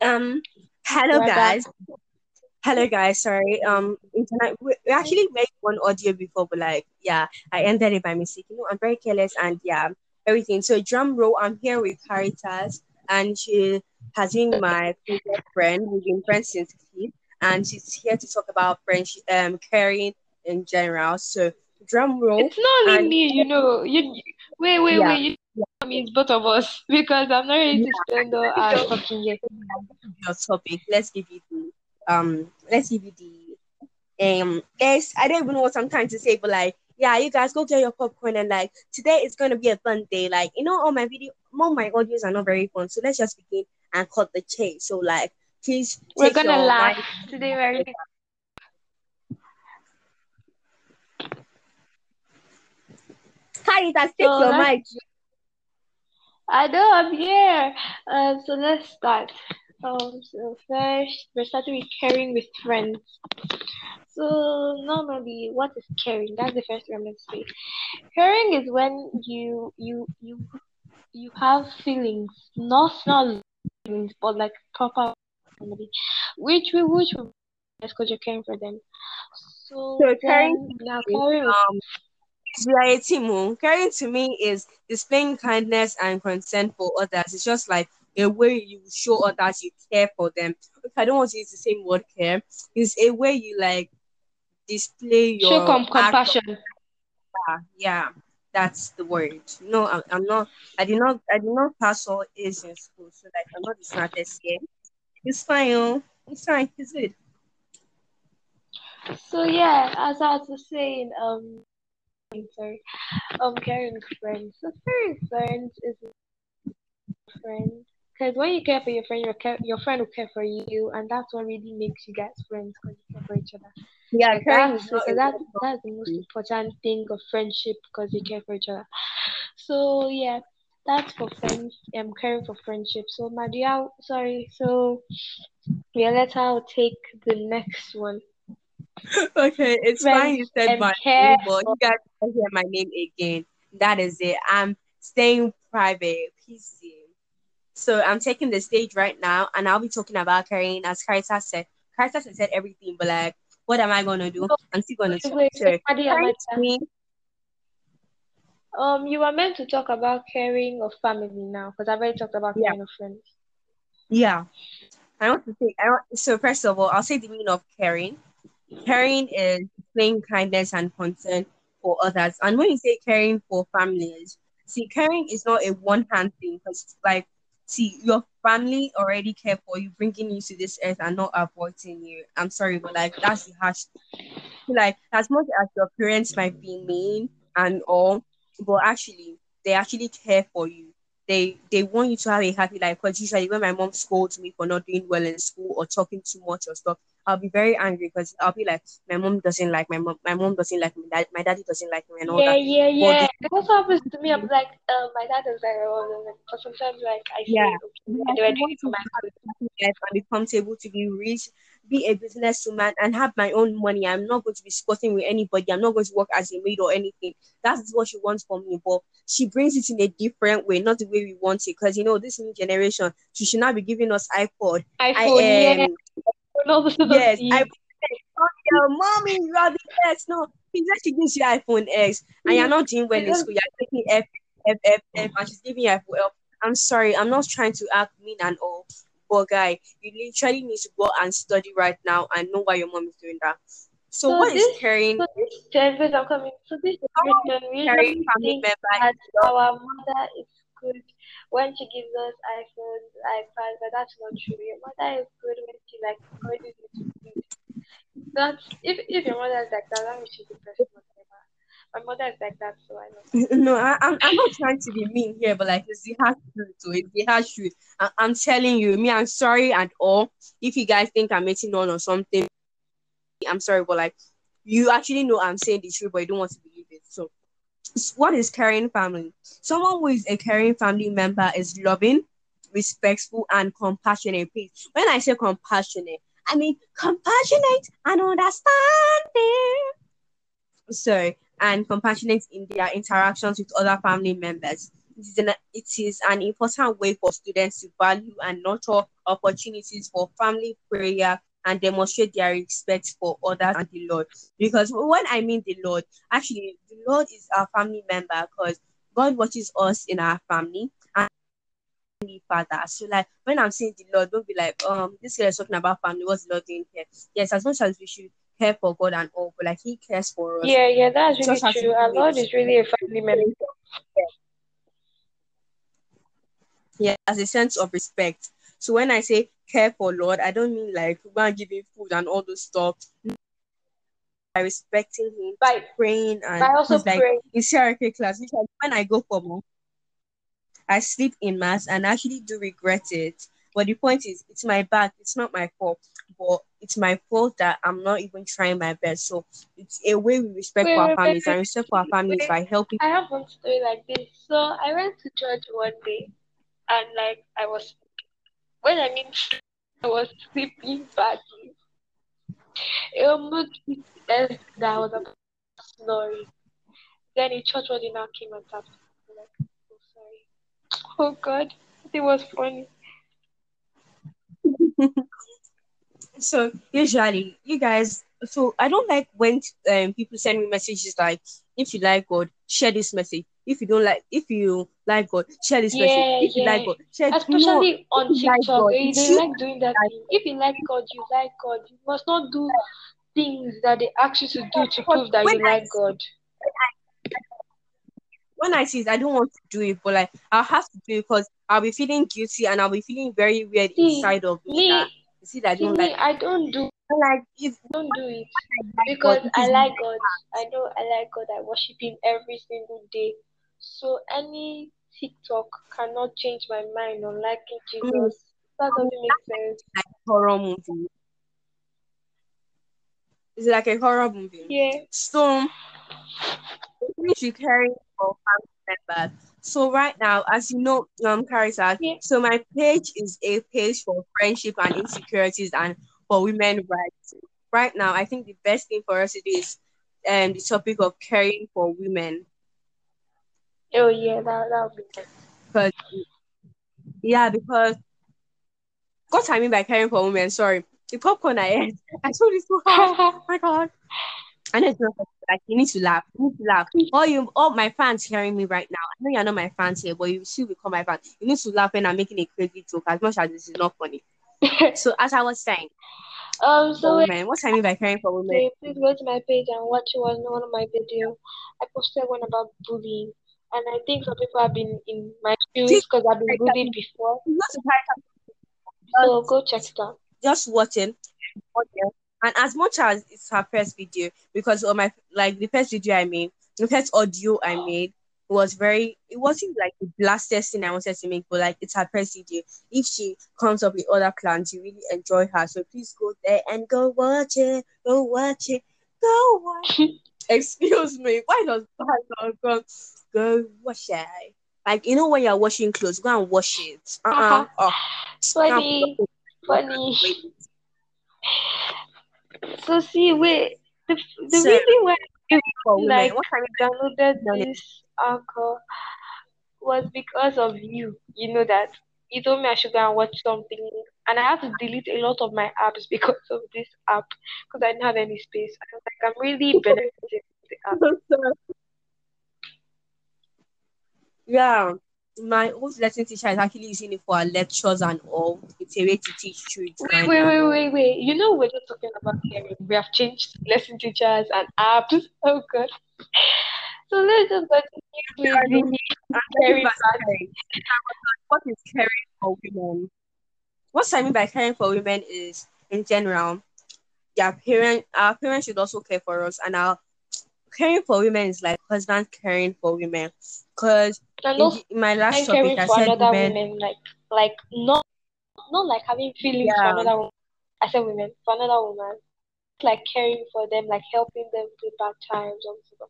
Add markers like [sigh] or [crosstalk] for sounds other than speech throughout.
Um, hello We're back. guys. Hello guys. Sorry. Um, internet. We, we actually made one audio before, but like, yeah, I ended it by mistake. You know, I'm very careless, and yeah, everything. So drum roll. I'm here with Caritas, and she has been my favorite friend. We've been friends since kid, and she's here to talk about friendship, um, caring in general. So drum roll. It's not only And me, you know. You wait, wait, yeah, wait. You it's both of us [laughs] because I'm not ready to spend all our talking yet. Your topic. Let's give you the um. Let's give you the um yes i don't even know what i'm trying to say but like yeah you guys go get your popcorn and like today is going to be a fun day like you know all my video all my audios are not very fun so let's just begin and cut the chase so like please We're gonna laugh today. We're Caritas, take so your mic I know I'm here. Um, so let's start. Um, so first we're starting with caring with friends. So normally, what is caring? That's the first thing I'm going to say. Caring is when you you you you have feelings, not not feelings, but like proper family, which we which we because you're caring for them. So so caring now caring with um we are a team oh. caring to me is displaying kindness and concern for others it's just like a way you show others you care for them okay, i don't want to use the same word care it's a way you like display show your com act of compassion. Yeah, yeah, that's the word. No, I'm, I'm not. I did not. I did not pass all A's in school, so like I'm not the smartest here. It's fine. Oh, it's fine. It's good. So yeah, as I was saying, um, sorry, um, caring friends. So caring friends is a friend. Because when you care for your friend, your care, your friend will care for you, and that's what really makes you guys friends because you care for each other. Yeah, caring that's is not a because that word that's the most important thing of friendship because you care for each other. So yeah, that's for friends. Um, caring for friendship. So Maria, sorry. So yeah, let her take the next one. [laughs] Okay, it's fine. You said my care name, but you guys can hear my name again. That is it. I'm staying private. PC. So I'm taking the stage right now, and I'll be talking about caring, as Caritas said. Caritas has said everything, but like, what am I gonna do? I'm still gonna wait, talk. wait, So wait, Maria, caring to Maria. me Um, you were meant to talk about caring of family now, because I've already talked about Yeah, caring of friends. yeah. I want to say, I want, so first of all, I'll say the meaning of caring. Caring is displaying kindness and concern for others. And when you say caring for families, see, caring is not a one hand thing because, like, see, your family already care for you, bringing you to this earth and not aborting you. I'm sorry, but like, that's the harsh like as much as your parents might be mean and all, but actually they actually care for you. They they want you to have a happy life. Because usually when my mom scolds me for not doing well in school or talking too much or stuff, I'll be very angry because I'll be like, my mom doesn't like my mom, my mom doesn't like me, dad, my daddy doesn't like me and all Yeah, that. yeah, yeah. the It also happens to me. I'm like, uh, my dad is like, oh, but sometimes like I Yeah, say, okay, like they were I doing it to for my have good. a happy life and be comfortable to be rich, be a businesswoman, and have my own money. I'm not going to be squatting with anybody. I'm not going to work as a maid or anything. That's what she wants from me. But she brings it in a different way, not the way we want it. Because you know, this new generation, she should not be giving us iPod. iPhone, I yeah, um and all of yes, I oh, your mommy, you are the best. No, she said she gives you iPhone X, and you're not doing well in school. You're taking F, F, F, F, and she's giving you iPhone F. I'm sorry, I'm not trying to act mean and all, but guy, you literally need to go and study right now and know why your mom is doing that. So, so what is this, caring? so this generation, I'm coming. So this oh, generation, we caring family member is our mother is good when she gives us iPhones, iPads, but that's not true. Your mother is good when she like encourages you to. That's if if your mother is like that, that she's person whatever. My mother is like that, so I know. [laughs] No, I, I'm, I'm not trying to be mean here, but like it's the harsh truth. So it's the harsh truth. I, I'm telling you, me, I'm sorry and all. If you guys think I'm making on or something, I'm sorry, but like you actually know I'm saying the truth, but you don't want to believe it. So, what is caring family? Someone who is a caring family member is loving, respectful, and compassionate. Please, when I say compassionate, I mean compassionate and understanding. Sorry, and compassionate in their interactions with other family members. It is, an, it is an important way for students to value and nurture opportunities for family prayer and demonstrate their respect for others and the Lord. Because when I mean the Lord, actually, the Lord is our family member because God watches us in our family and we father. So like when I'm saying the Lord, don't be like, um, this girl is talking about family. What's the Lord doing here? Yes, as much as we should care for God and all, but like He cares for us. Yeah, yeah, that's really true. Our Lord is really a family member. Yeah, as a sense of respect. So when I say care for Lord, I don't mean like go give him food and all those stuff. By respecting him, by praying and by also like in CRK class, which when I go for more, I sleep in mass and actually do regret it. But the point is, it's my bad. It's not my fault. But it's my fault that I'm not even trying my best. So it's a way we respect wait, our wait, families wait, and respect for our families by helping. I have one story like this. So I went to church one day and like I was when I mean I was sleeping badly. It almost that I was snoring. Then a church warden now came and tapped me like, oh sorry. Oh god, it was funny. [laughs] so usually you guys so I don't like when um, people send me messages like if you like God, share this message. If you don't like, if you like God, share this yeah, message. If yeah. you like God, share. Especially no, on TikTok, like they, like doing that thing. If you like God, you like God. You must not do things that they ask you to do to prove that you like God. When I see it, I don't want to do it, but like I'll have to do it because I'll be feeling guilty and I'll be feeling very weird see, inside of me. you see that I don't me, like. I don't do like if don't do it because I like God. I know I like God. I worship Him every single day. So any TikTok cannot change my mind on liking Jesus. Mm. That doesn't make sense. Like horror movie. It's like a horror movie. Yeah. So you should carry for family members. So right now, as you know, um, Carissa, yeah. so my page is a page for friendship and insecurities and for women rights. Right now, I think the best thing for us to do is um, the topic of caring for women. Oh yeah, that that would be good. Because yeah, because what I mean by caring for women, sorry, the popcorn I ate, [laughs] I told you so hard. [laughs] oh my god. I know it's not like you need to laugh. You need to laugh. All you all my fans hearing me right now. I know you're not my fans here, but you still become my fans. You need to laugh when I'm making a crazy joke as much as this is not funny. [laughs] so as I was saying, um, so women, what I mean by caring for women? Please go to my page and watch one one of my videos. I posted one about bullying, and I think some people have been in my shoes because I've been bullied before. So go check it out. Just watching. And as much as it's her first video, because on my like the first video I made, the first audio I made was very it wasn't like the blastest thing I wanted to make, but like it's her first video. If she comes up with other plans, you really enjoy her. So please go there and go watch it. Go watch it. Go watch [laughs] it. Excuse me. Why does go wash it? Like you know when you're washing clothes, go and wash it. Uh uh-uh. uh. Funny. Funny. So see, wait. The, the so, reason why like downloaded this anchor was because of you. You know that you told me I should go and watch something, and I had to delete a lot of my apps because of this app because I didn't have any space. I was like, I'm really [laughs] benefiting from the app. [laughs] Yeah, my old lesson teacher is actually using it for our lectures and all. It's a way to teach through Wait, wait, wait, wait, wait. You know, we're just talking about caring. We have changed lesson teachers and apps. [laughs] Oh, God. So let's just continue with the caring What is caring for women? What I mean by caring for women is, in general, their parent, our parents should also care for us, and our caring for women is like husband caring for women. Because my last topic, I said women, women, like like not not like having feelings yeah. for another woman. I said women for another woman, like caring for them, like helping them through bad times and stuff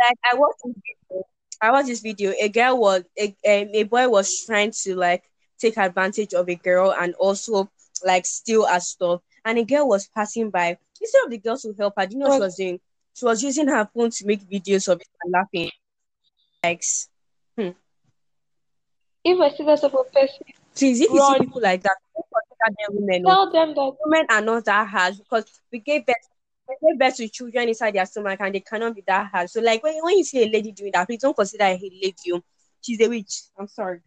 like I watched this video. I watched this video. A girl was a, a, a boy was trying to like take advantage of a girl and also like steal her stuff. And a girl was passing by. Instead of the girl to help her, do you know what she was doing? She was using her phone to make videos of it and laughing. Like, hmm. If I see that of a person, Please, if you see people like that, don't consider them women. oh. Tell them that Women are not that hard because we gave birth. We gave birth to children inside their stomach and they cannot be that hard. So, like when, when you see a lady doing that, please don't consider a lady. oh. She's a witch. I'm sorry.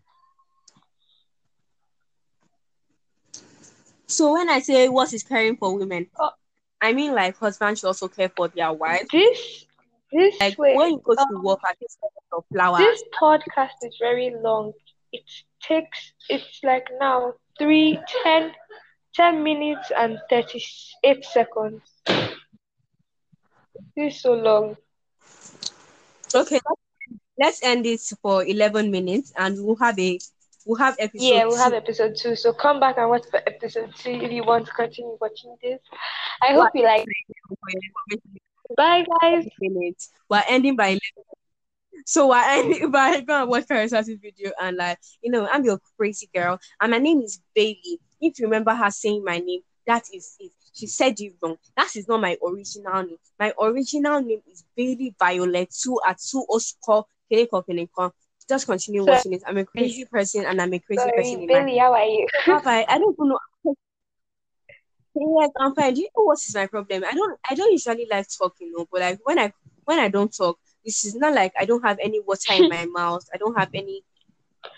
So when I say what is caring for women, Oh. I mean like husbands should also care for their wives. this this Like way when you go to um, work, at least get your flowers. this podcast is very long. It takes it's like now three ten 10 minutes and 38 seconds. This is so long. Okay, let's end it for 11 minutes and we'll have a we'll have episode Yeah, we'll have two. episode two. So come back and watch for episode two if you want to continue watching this. I hope you like. Bye, guys. minutes. We're ending by 11. So we're ending [laughs] by go and watch Caritas' video and like you know I'm your crazy girl and my name is Bailey. If you remember her saying my name, that is it. She said you wrong. That is not my original name. My original name is Bailey Violet two at two Oscar Keneko Keneko. Just continue watching it. I'm a crazy person and I'm a crazy person Sorry, my Billy, how are you? Bye. I don't even know. Yes, I'm fine. Do you know what is my problem? I don't I don't usually like talking, no, but like when I when I don't talk, this is not like I don't have any water in my mouth. I don't have any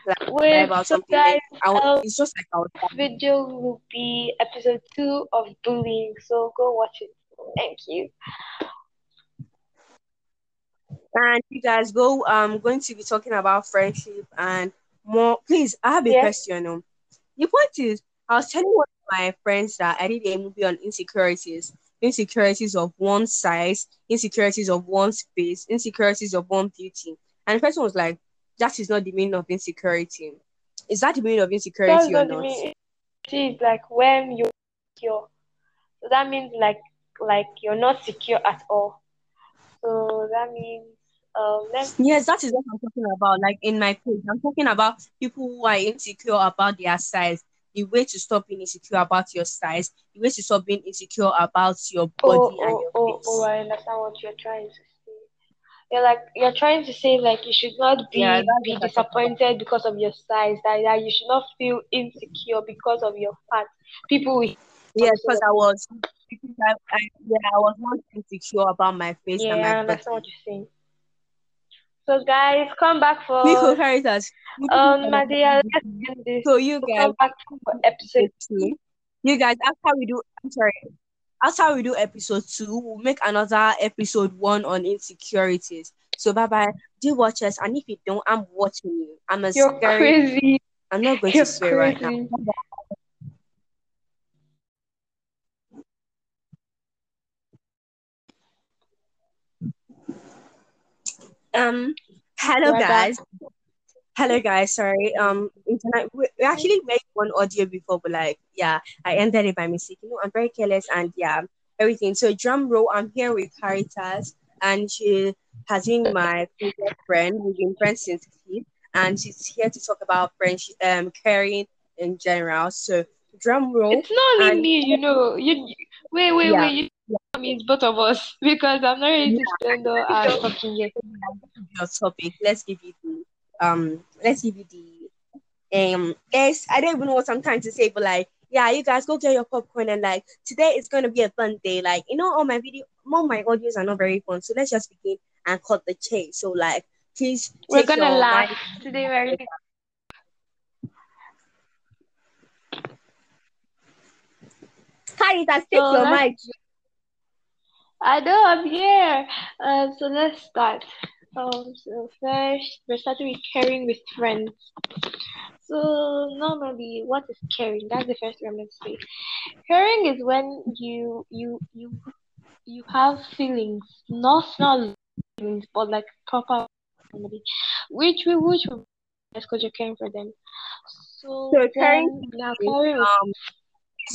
like [laughs] Wait, about so something. guys, Like, I, wa- um, it's just like was video will be episode two of bullying. So go watch it. Thank you. and you guys go I'm going to be talking about friendship and more. Please, I have a Yes. question. Um, the point is, I was telling one of my friends that I did a movie on insecurities, insecurities of one size, insecurities of one space, insecurities of one beauty, and the person was like, "That is not the meaning of insecurity. Is that the meaning of That's insecurity or not not?" meaning. It is like when you're secure. So that means like like you're not secure at all. So that means um Yes, that is what I'm talking about. Like in my page, I'm talking about people who are insecure about their size. The way to stop being insecure about your size, the way to stop being insecure about your oh, body oh and oh your oh face. oh I understand what you're trying to say. You're like you're trying to say like you should not be Yeah, be what I'm talking about. disappointed because of your size. That, that you should not feel insecure because of your fat. People will Yes, because I was, because I, I, yeah, I was not insecure about my face yeah, and I my understand what you're saying. So guys, come back Nico for Caritas. um Madia, let's end this. So you guys, come back for episode two. You guys, after we do, I'm sorry, after we do episode two, we'll make another episode one on insecurities. So bye bye. Do watch us, and if you don't, I'm watching you. I'm a You're scary. crazy. I'm not going You're to swear right now. Um, hello We're back. guys. Hello guys. Sorry. Um, internet. We, we actually made one audio before, but like, yeah, I ended it by mistake. You know, I'm very careless, and yeah, everything. So drum roll. I'm here with Caritas, and she has been my favorite friend. We've been friends since kid, and she's here to talk about friendship, um, caring in general. So drum roll. It's not only And- me, you know. You wait, wait, Yeah. wait. You know me, it's both of us [laughs] because I'm not ready to spend all our talking yet. your topic. Let's give you the um let's give you the um yes, I don't even know what I'm trying to say, but like yeah, you guys go get your popcorn and like today is gonna be a fun day. Like you know all my video all my audios are not very fun. So let's just begin and cut the chase. So like please We're gonna laugh today. We're Caritas, take So your mic. I know I'm here. Um, so let's start. Um, so first we're starting with caring with friends. So normally, what is caring? That's the first thing I'm going to say. Caring is when you you you you have feelings, not not feelings, but like proper family, which we which we because you're caring for them. So, So caring then now caring with Um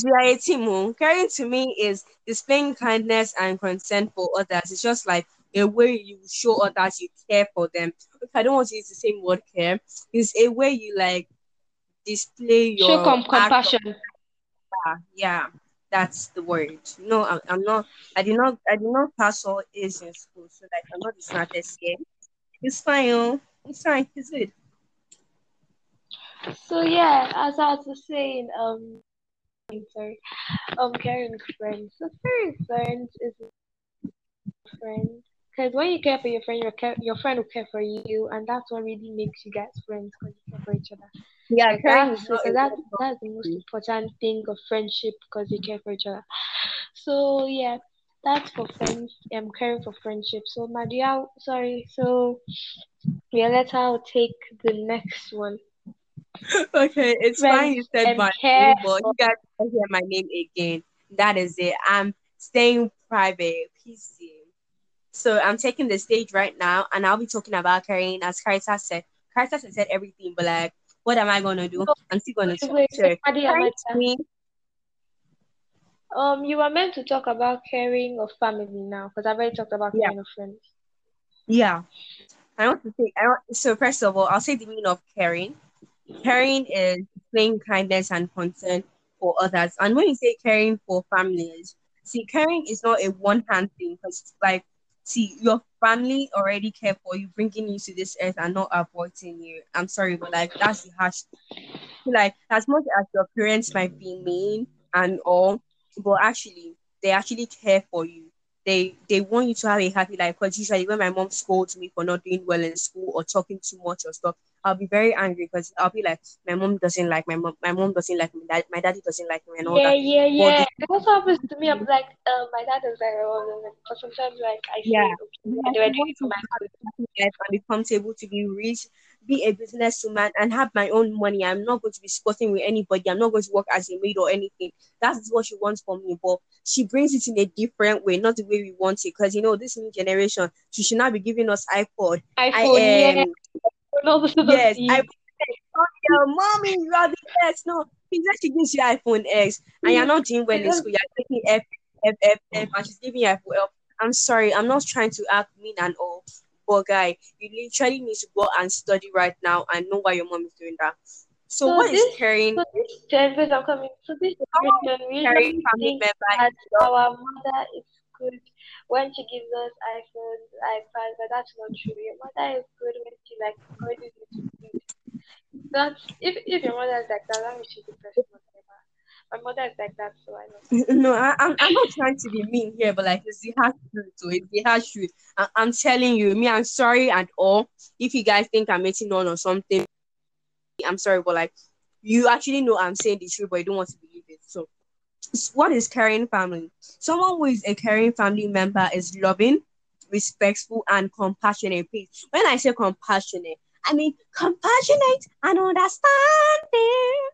we are a team. oh. Caring to me is displaying kindness and concern for others. It's just like a way you show others you care for them. If I don't want to use the same word care, it's a way you like display your show com- act of- compassion. yeah, that's the word. No, I'm, I'm not. I did not. I did not pass all A's in school, so like I'm not the smartest here. It's fine. Oh. It's fine. It's good. So yeah, as I was saying, um, sorry, um, caring friends. So caring friends is a friend. Because when you care for your friend, your care, your friend will care for you, and that's what really makes you guys friends because you care for each other. Yeah, caring that's so a that word that's the most important thing of friendship because you care for each other. So yeah, that's for friends. I'm caring for friendship. So Madia, sorry. So yeah, let's I'll take the next one. [laughs] Okay, it's fine you said my care name, but you guys don't hear my name again. That is it. I'm staying private, PC. So I'm taking the stage right now and I'll be talking about caring as Carita said. Carita has said everything, but like what am I gonna do? I'm still gonna wait, talk. wait, wait, Madia, caring to Madia. me, Um, you were meant to talk about caring of family now because I've already talked about yeah, caring of friends. yeah. I want to say I want so first of all, I'll say the meaning of caring. Caring is displaying kindness and concern for others. And when you say caring for families, see, caring is not a one hand thing because, like, see, your family already care for you, bringing you to this earth and not avoiding you. I'm sorry, but like, that's the harsh. Like, as much as your parents might be mean and all, but actually, they actually care for you. They they want you to have a happy life. Because usually, when my mom scolds me for not doing well in school or talking too much or stuff, I'll be very angry because I'll be like, my mom doesn't like my mom, my mom doesn't like me, dad, my daddy doesn't like me, and all Yeah, that. yeah, But yeah. the It also happens to me. I'm like, uh, my dad is like, oh, sometimes like I yeah, okay, yeah, like I doing it to for my have good. a happy life and be comfortable to be rich, be a businesswoman, and have my own money. I'm not going to be squatting with anybody. I'm not going to work as a maid or anything. That's what she wants from me. But she brings it in a different way, not the way we want it. Because you know, this new generation, she should not be giving us iPod. iPhone, I um and all those sort of yes, I. Oh, your mommy, you are the best. No, she said she gives you iPhone X and you're not doing well in school. You're taking F, F, F, F, and she's giving you iPhone. I'm sorry, I'm not trying to act mean and all, but guy, you literally need to go and study right now and know why your mom is doing that. So, so what is this caring? so this I'm coming. So this Someone generation we caring family think member that is love. our mother is good when she gives us iPhones, iPads, but that's not true. Your mother is good when she like encourages you to read. That's if if your mother is like that, that means she's the best mother. My mother is like that, so I know. [laughs] No, I, I'm, I'm not trying to be mean here, but like it's the harsh truth. So it's the harsh truth. I, I'm telling you, me, I'm sorry at all. If you guys think I'm making on or something, I'm sorry, but like you actually know I'm saying the truth, but you don't want to believe it. So, what is caring family? Someone who is a caring family member is loving, respectful, and compassionate. Please, when I say compassionate, I mean compassionate and understanding.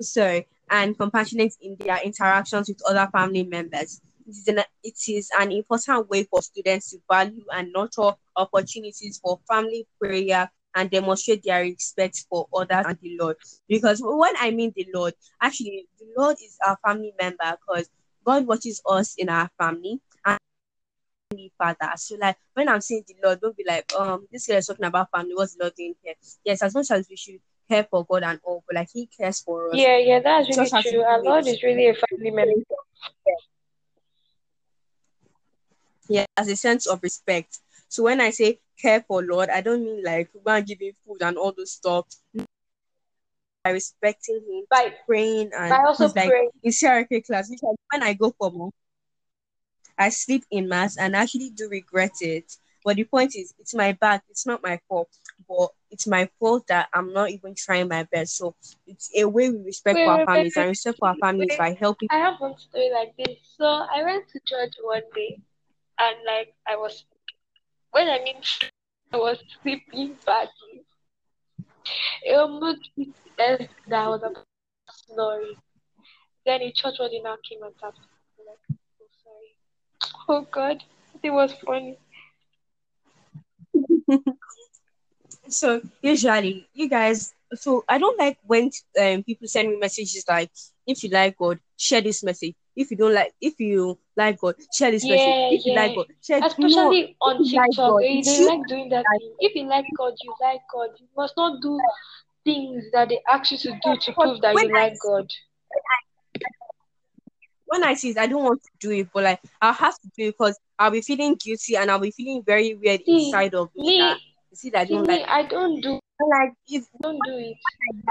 So, and compassionate in their interactions with other family members. It is, an, it is an important way for students to value and nurture opportunities for family prayer and demonstrate their respect for others and the Lord. Because when I mean the Lord, actually, the Lord is our family member because God watches us in our family and Father. So, like, when I'm saying the Lord, don't be like, um, this girl is talking about family. What's the Lord doing here? Yes, as much as we should care for God and all, but like, He cares for us. Yeah, yeah, that's just really true. Our Lord is really a family member. yeah, as a sense of respect. So when I say care for Lord, I don't mean like go and give him food and all those stuff. By respecting him, By praying, by and also because like praying. in CRK class, which I, when I go for more, I sleep in mass and actually do regret it. But the point is, it's my bad. It's not my fault, but it's my fault that I'm not even trying my best. So it's a way we respect Wait, our wait, wait, families and respect for our families wait. by helping. I have one story like this. So I went to church one day and like I was when I mean I was sleeping badly. It almost the that I was about snoring. Then a church warden now came and tapped me. Like, oh sorry. Oh God, it was funny. [laughs] So usually, you guys. So I don't like when um, people send me messages like, "If you like God, share this message. If you don't like, if you like God, share this message. Yeah, If you like. God, share." Especially on you like TikTok, God, they, you they like doing that like. If you like God, you like God. You must not do things that they ask you to do to prove that when you I like God. when I see it, I don't want to do it, but like I'll have to do it because I'll be feeling guilty and I'll be feeling very weird See, inside of me that me, you see that I don't like. me, I don't do like it's Don't do it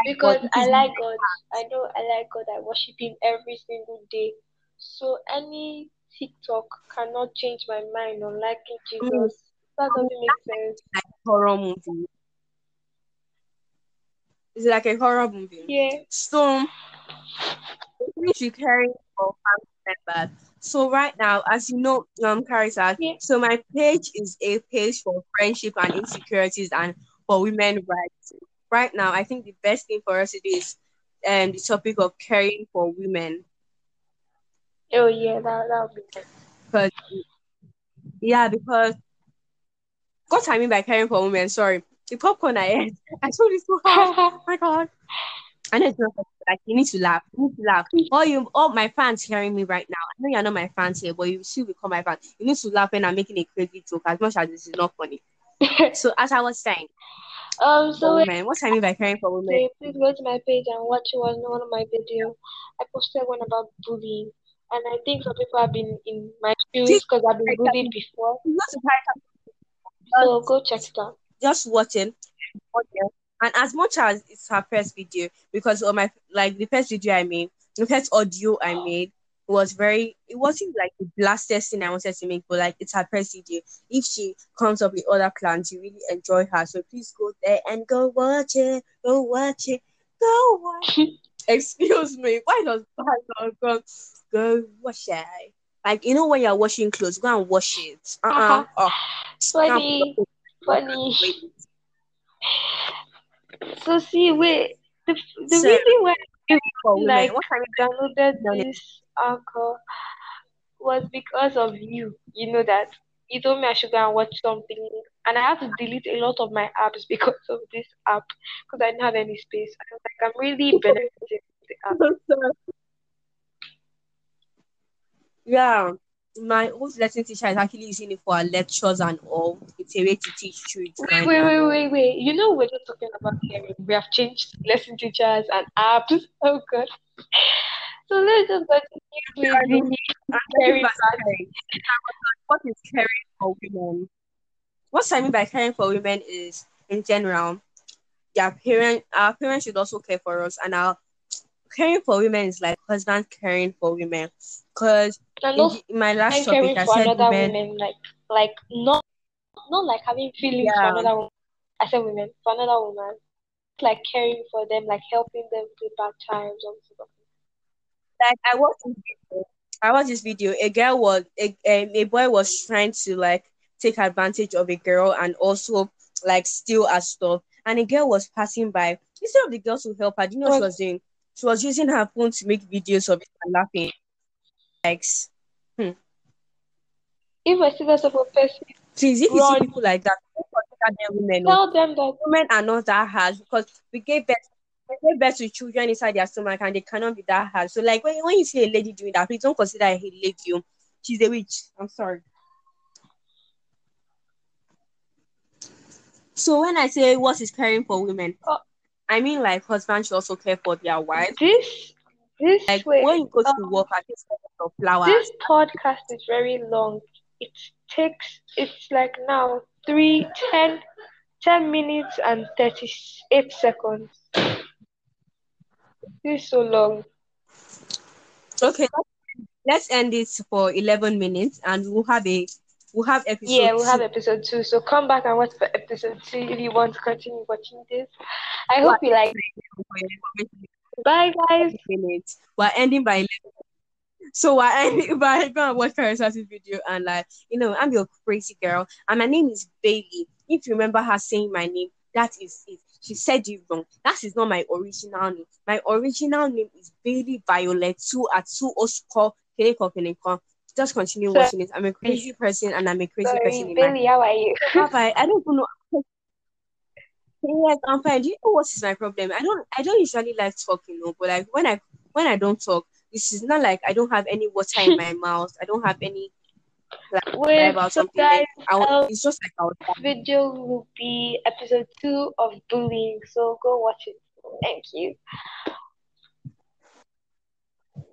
because. I like God. I know I like God. I worship Him every single day. So any TikTok cannot change my mind on liking mm, Jesus. That doesn't make sense. like horror movie. It's like a horror movie. Yeah. So we should carry for family So right now, as you know, um, Carissa, Yeah. so my page is a page for friendship and insecurities and for women rights. Right now, I think the best thing for us to do is um the topic of caring for women. Oh yeah, that that would be nice. Because yeah, because what I mean by caring for women, sorry, the popcorn I ate, [laughs] I told you so hard. [laughs] Oh my god. I know it's not like you need to laugh. You need to laugh. All you all my fans hearing me right now. I know you're not my fans here, but you still become my fans. You need to laugh when I'm making a crazy joke as much as this is not funny. [laughs] So as I was saying, um. So women, what I mean by caring for women please go to my page and watch one one of my videos. I posted one about bullying, and I think some people have been in my shoes because I've been bullied before. not to try So go check it out. just watching. And as much as it's her first video because on my like the first video i made the first audio i made was very it wasn't like the blastest thing i wanted to make but like it's her first video. If she comes up with other plans you really enjoy her. So please go there and go watch it go watch it go watch it. [laughs] excuse me why does does go go watch it? Like you know when you're washing clothes go and wash it. Uh-uh oh Funny, funny. So see, wait. The the So- reason why for like I downloaded this anchor was because of you. You know that you told me I should go and watch something, and I had to delete a lot of my apps because of this app because I didn't have any space. I was like, I'm really [laughs] benefiting the app. Yeah, my old lesson teacher is actually using it for our lectures and all. It's a way to teach it. Wait, wait, wait, wait, wait. You know we're just talking about hearing. We have changed lesson teachers and apps. [laughs] Oh god. So let's just continue with caring caring. What is caring for women? What I mean by caring for women is, in general, their parent, our parents should also care for us, and our caring for women is like husband caring for women. Because in, the- in my last topic, I for said another women. woman, like like not not like having feelings for another woman. I said women for another woman. Like caring for them, like helping them through bad times stuff. like I watched this video. I watched this video. A girl was a, a, a boy was trying to like take advantage of a girl and also like steal her stuff. And a girl was passing by. Instead of the girl to help her, do you know what she was doing? She was using her phone to make videos of it and laughing. Like, hmm. If I see that type of person, please, if you Run. see people like that, don't consider them women. oh. tell them that Women are not that hard because we gave birth. We gave birth to children inside their stomach and they cannot be that hard. So, like when, when you see a lady doing that, please don't consider a lady. oh. She's a witch. I'm sorry. So when I say what is caring for women, Oh. I mean like husbands should also care for their wives. this this Like way when you go to um, work, at least flowers. this podcast is very long. It takes it's like now three ten 10 minutes and 38 seconds. This is so long. Okay, let's end it for eleven minutes, and we'll have a we'll have episode. Yeah, we'll have episode two. So come back and watch for episode two if you want to continue watching this. I hope you like. Bye, guys. minutes. We're ending by 11. So we're ending [laughs] by go and watch Caritas' video and like you know I'm your crazy girl and my name is Bailey. If you remember her saying my name, that is it. She said you wrong. That is not my original name. My original name is Bailey Violet two at two Oscar Keneko Keneko. Just continue watching it. I'm a crazy person and I'm a crazy person Sorry, my Billy, how are you? [laughs] Bye bye. I don't even know. Yes, I'm fine. Do you know what is my problem? I don't I don't usually like talking, no, but like when I when I don't talk, this is not like I don't have any water in my [laughs] mouth. I don't have any like Wait, about so something. guys, like, I, um, it's just like I was video will be episode two of bullying. So go watch it. Thank you.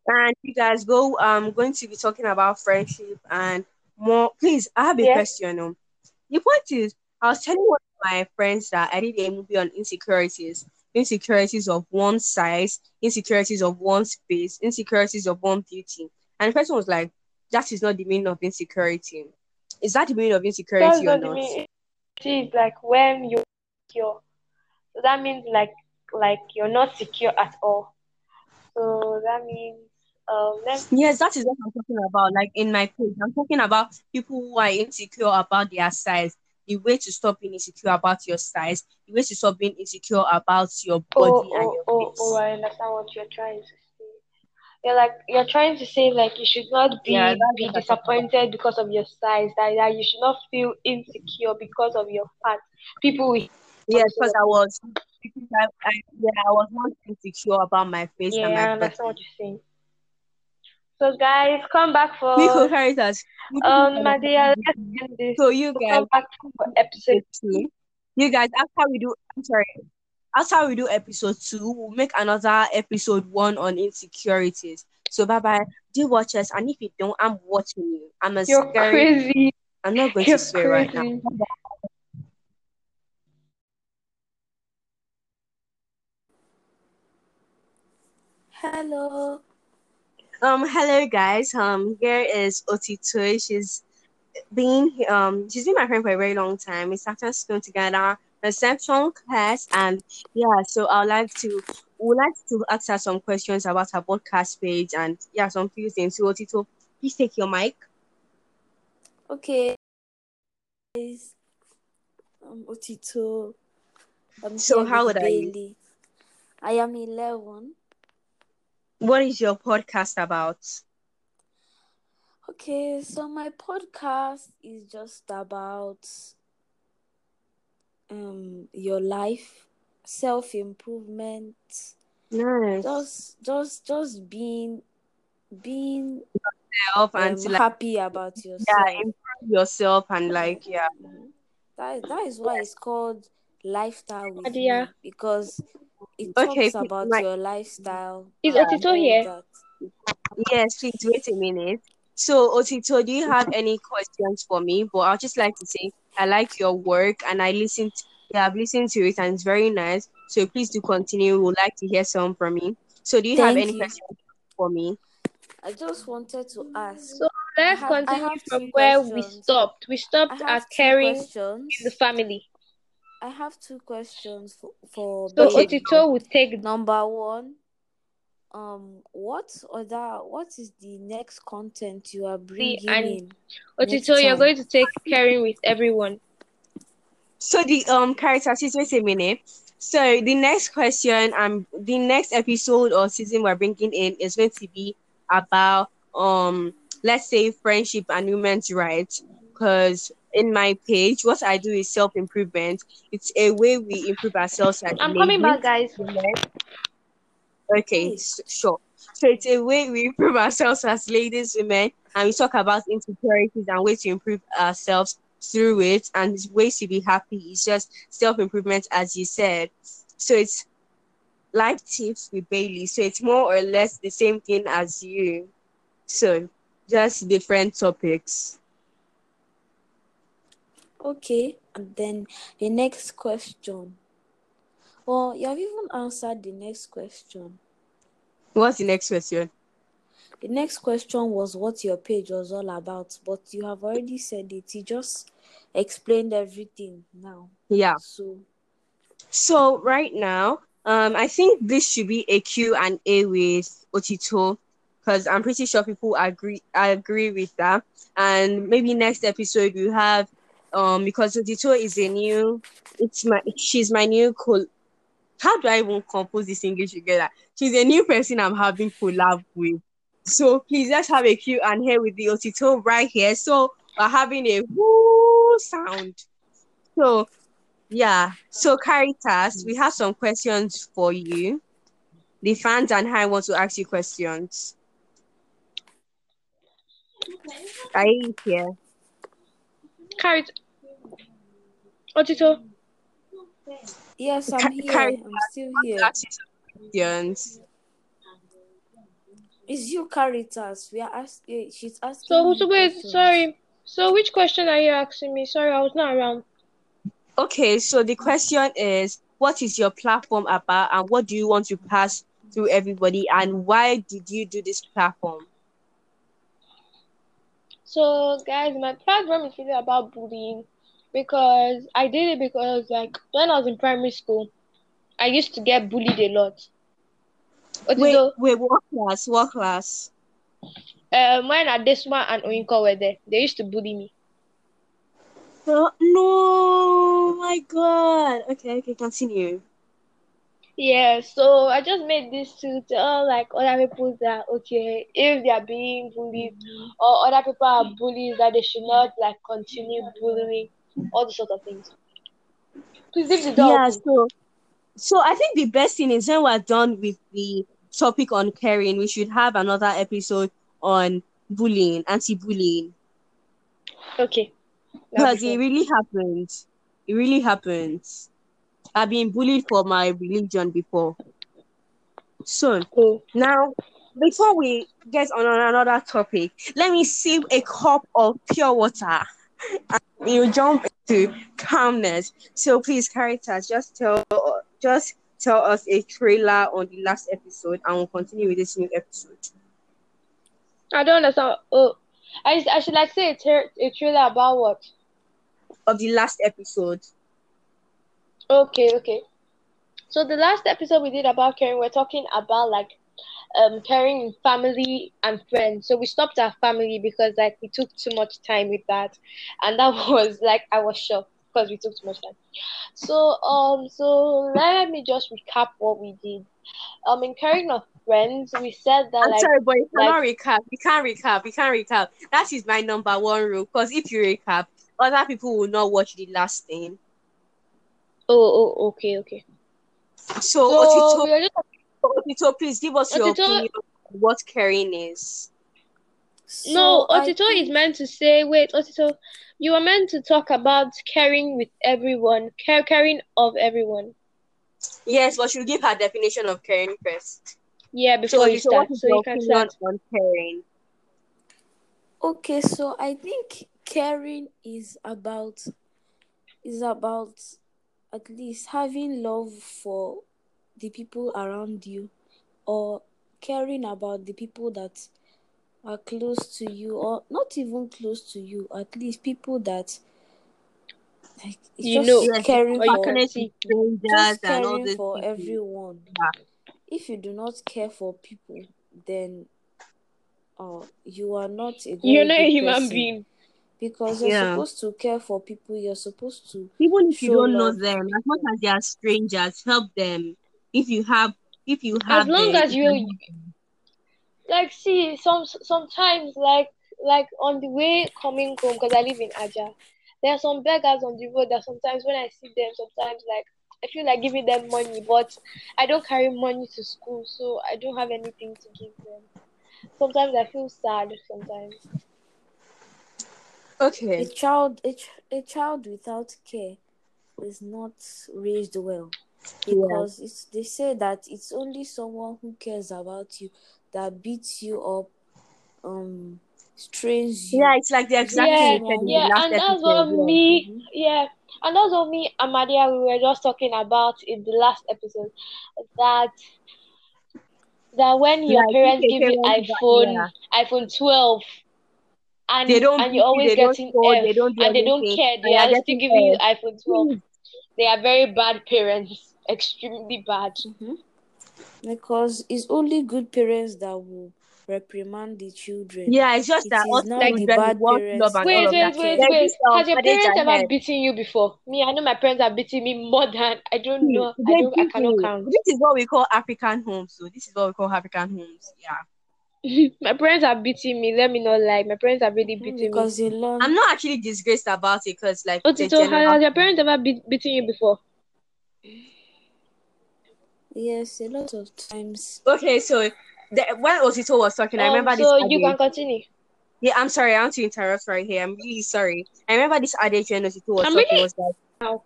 And you guys go I'm going to be talking about friendship and more please I have a Yeah. question. Um the point is I was telling one of my friends that I did a movie on insecurities, insecurities of one size, insecurities of one space, insecurities of one beauty. And the person was like, that is not the meaning of insecurity. Is that the meaning of insecurity or not? It's like when you're secure. So that means like like you're not secure at all. So that means um yes, that is what I'm talking about. Like in my page, I'm talking about people who are insecure about their size. The way to stop being insecure about your size, the way to stop being insecure about your body oh, and oh, your oh, face. Oh, I understand what you're trying to say. You're like you're trying to say like you should not be Yeah, be disappointed because of your size. That, that you should not feel insecure because of your fat. People will Yes, because I was, because I, I, yeah, I was not insecure about my face yeah, and I my understand body. what you're saying. So guys, come back for Nico Caritas. um Madia. Let's end this. So you guys, come back for episode two. You guys, after we do, I'm sorry, after we do episode two, we'll make another episode one on insecurities. So bye bye. Do watch us, and if you don't, I'm watching you. I'm a You're scary. crazy. I'm not going You're to swear right now. Hello. Um, hello guys. Um, here is Otito. She's been um she's been my friend for a very long time. We started school together, reception class, and yeah. So I'd like to would like to ask her some questions about her podcast page and yeah, some few things. So Otito, please take your mic. Okay. Guys, I'm Otito. I'm So how old are you? I am 11. What is your podcast about? Okay, so my podcast is just about um your life, self improvement, Nice. just just just being being Self um, and to like happy about yourself. yeah, improve yourself and like yeah. Mhm. That that is why it's called lifestyle with Nadia. me because it Okay, talks about my- your lifestyle. Is and Otito here? that. Yes, please wait a minute. So, Otito, do you have any questions for me? But I'd just like to say I like your work and I listened. Yeah, I've listened to it and it's very nice. So please do continue. We'd like to hear some from you. So, do you have any you. questions for me? I just wanted to ask. So let's have- continue from two where we stopped. We stopped at caring questions. the family. I have two questions for, for So Okay. Otito will take Number one, um, what other what is the next content you are bringing and in? Otito, next you're time? going to take caring with everyone. So the um character, just wait a minute. So the next question, um, the next episode or season we're bringing in is going to be about um, let's say friendship and women's rights. Because in my page, what I do is self improvement. It's a way we improve ourselves I'm coming back, guys. Okay, Hey. s- sure. So it's a way we improve ourselves as ladies, women, and we talk about insecurities and ways to improve ourselves through it and ways to be happy. It's just self improvement, as you said. So it's life tips with Bailey. So it's more or less the same thing as you. So just different topics. Okay, and then the next question. Well, you have even answered the next question. What's the next question? The next question was what your page was all about, but you have already said it. You just explained everything now. Yeah. So So right now, um, I think this should be a Q and A with Otito because I'm pretty sure people agree. I agree with that. And maybe next episode we have, um, because Otito is a new. It's my. She's my new col. How do I even compose this English together? She's a new person I'm having collab with. So please let's have cue and here with the Otito right here. So we're having a woo sound. So yeah. So Caritas, we have some questions for you. The fans and I want to ask you questions. Are you here? Carrot. Oh, Otito. yes, I'm Ca- here. carry- I'm still To here. ask you some questions. It's you, Caritas. We are asking. She's asking. So, so wait, questions. sorry. So which question are you asking me? Sorry, I was not around. Okay, so the question is what is your platform about and what do you want to pass through everybody and why did you do this platform? So, guys, my platform is really about bullying because I did it because, like, when I was in primary school, I used to get bullied a lot. What Wait, wait, what class? What class? um, when Adesma and Oyinko were there, they used to bully me. No, no, my God. Okay, okay, continue. Yeah, so I just made this to tell like other people that okay, if they are being bullied or other people are bullies, that they should not like continue bullying, all these sort of things. Please leave the door Yeah, so so I think the best thing is when we're done with the topic on caring, we should have another episode on bullying, anti-bullying. Okay. That'll Because be it really happens. It really happens. I've been bullied for my religion before. So Cool. now before we get on another topic, let me sip a cup of pure water. And you jump into calmness. So please, Caritas, just tell just tell us a trailer on the last episode and we'll continue with this new episode. I don't understand. Oh, I, I should like say a, ter- a trailer about what? Of the last episode. Okay, okay. So the last episode we did about caring, we're talking about like um caring in family and friends. So we stopped our family because like we took too much time with that, and that [laughs] was like I was shocked because we took too much time. So um so let me just recap what we did. Um in caring of friends, we said that I'm like sorry, but you like- cannot recap. You can't recap. You can't recap. That is my number one rule. Because if you recap, other people will not watch the last thing. oh oh okay okay. So, So are just Otito, please give us your Otito- opinion on what caring is. No, So I Otito is meant to say, wait, Otito, you are meant to talk about caring with everyone, care, caring of everyone. Yes, but she'll give her definition of caring first. Yeah, So, before you start, is so you can start. on caring? Okay, so I think caring is about is about at least having love for the people around you or caring about the people that are close to you or not even close to you, at least people that like You know, Yes, caring or you for can just caring for people. everyone. Yeah. If you do not care for people, then uh, you are not a you're not a human person being. because you're Yeah. supposed to care for people. You're supposed to Even if you don't know love them, as much as they are strangers, help them. If you have, if you have As long them, as you you can help them. like see some sometimes like like on the way coming home because I live in Aja, there are some beggars on the road that sometimes when I see them, sometimes like I feel like giving them money, but I don't carry money to school, so I don't have anything to give them. Sometimes I feel sad. Sometimes. Okay. A Okay. child, a, ch- a child without care is not raised well Yeah. because it's, they say that it's only someone who cares about you that beats you up, um, strains you. Yeah, it's like the exact Yeah, thing you said yeah, and that's what Yeah. me, Mhm. yeah, and that's what me and Madia we were just talking about in the last episode. That that when your Like, parents give you iPhone yeah. iPhone 12 and They don't and you're always getting scold, F they don't do and they don't care, they you're still getting giving you iPhone 12. Please. They are very bad parents, extremely bad. Mhm. Because it's only good parents that will reprimand the children. Yeah, it's just It that is us Like- the bad parents love and Wait, wait, that. wait, wait. um, Has your parents ever ahead. beaten you before? Me, I know my parents have beaten me more than I don't know. I don't. I cannot me. count. This is what we call African homes. So this is what we call African homes. Yeah. [laughs] my parents are beating me. Let me not lie. My parents are really Mhm, beating me. because they learn. I'm not actually disgraced about it because like it's a Otito, has, general has your parents ever beat, beaten you before? Yes, a lot of times. Okay, so the, when Osito was talking, I Um, remember so this So you can continue. Yeah, I'm sorry, I want to interrupt right here. I'm really sorry. I remember this adage when Osito was I'm talking really- was like Ow.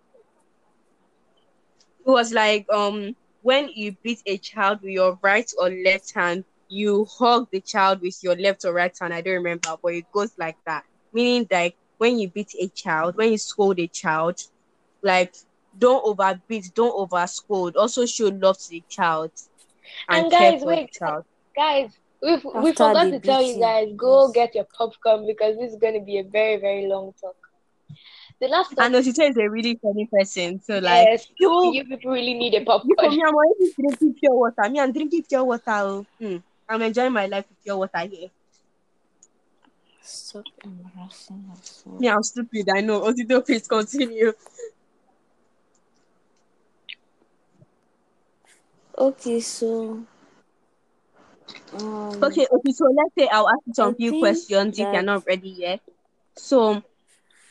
it was like um when you beat a child with your right or left hand, you hug the child with your left or right hand. I don't remember, but it goes like that. Meaning like when you beat a child, when you scold a child, like don't overbeat, don't overscold. Also show love to the child and, And care guys, for wait, the child. guys, we we forgot the to tell you guys, go yes. get your popcorn because this is gonna be a very, very long talk. The last And talk, Osito is a really funny person. So like yes, you you people really need a you for popcorn. me, I'm already drinking pure water. Me, I'm drinking pure water. oh. Hmm. I'm enjoying my life with pure water here. Stop embarrassing yourself. Me, I'm stupid. I know. Osito, please continue. Okay, so um, Okay, okay, so let's say I'll ask you some I few think questions if you're not ready yet. So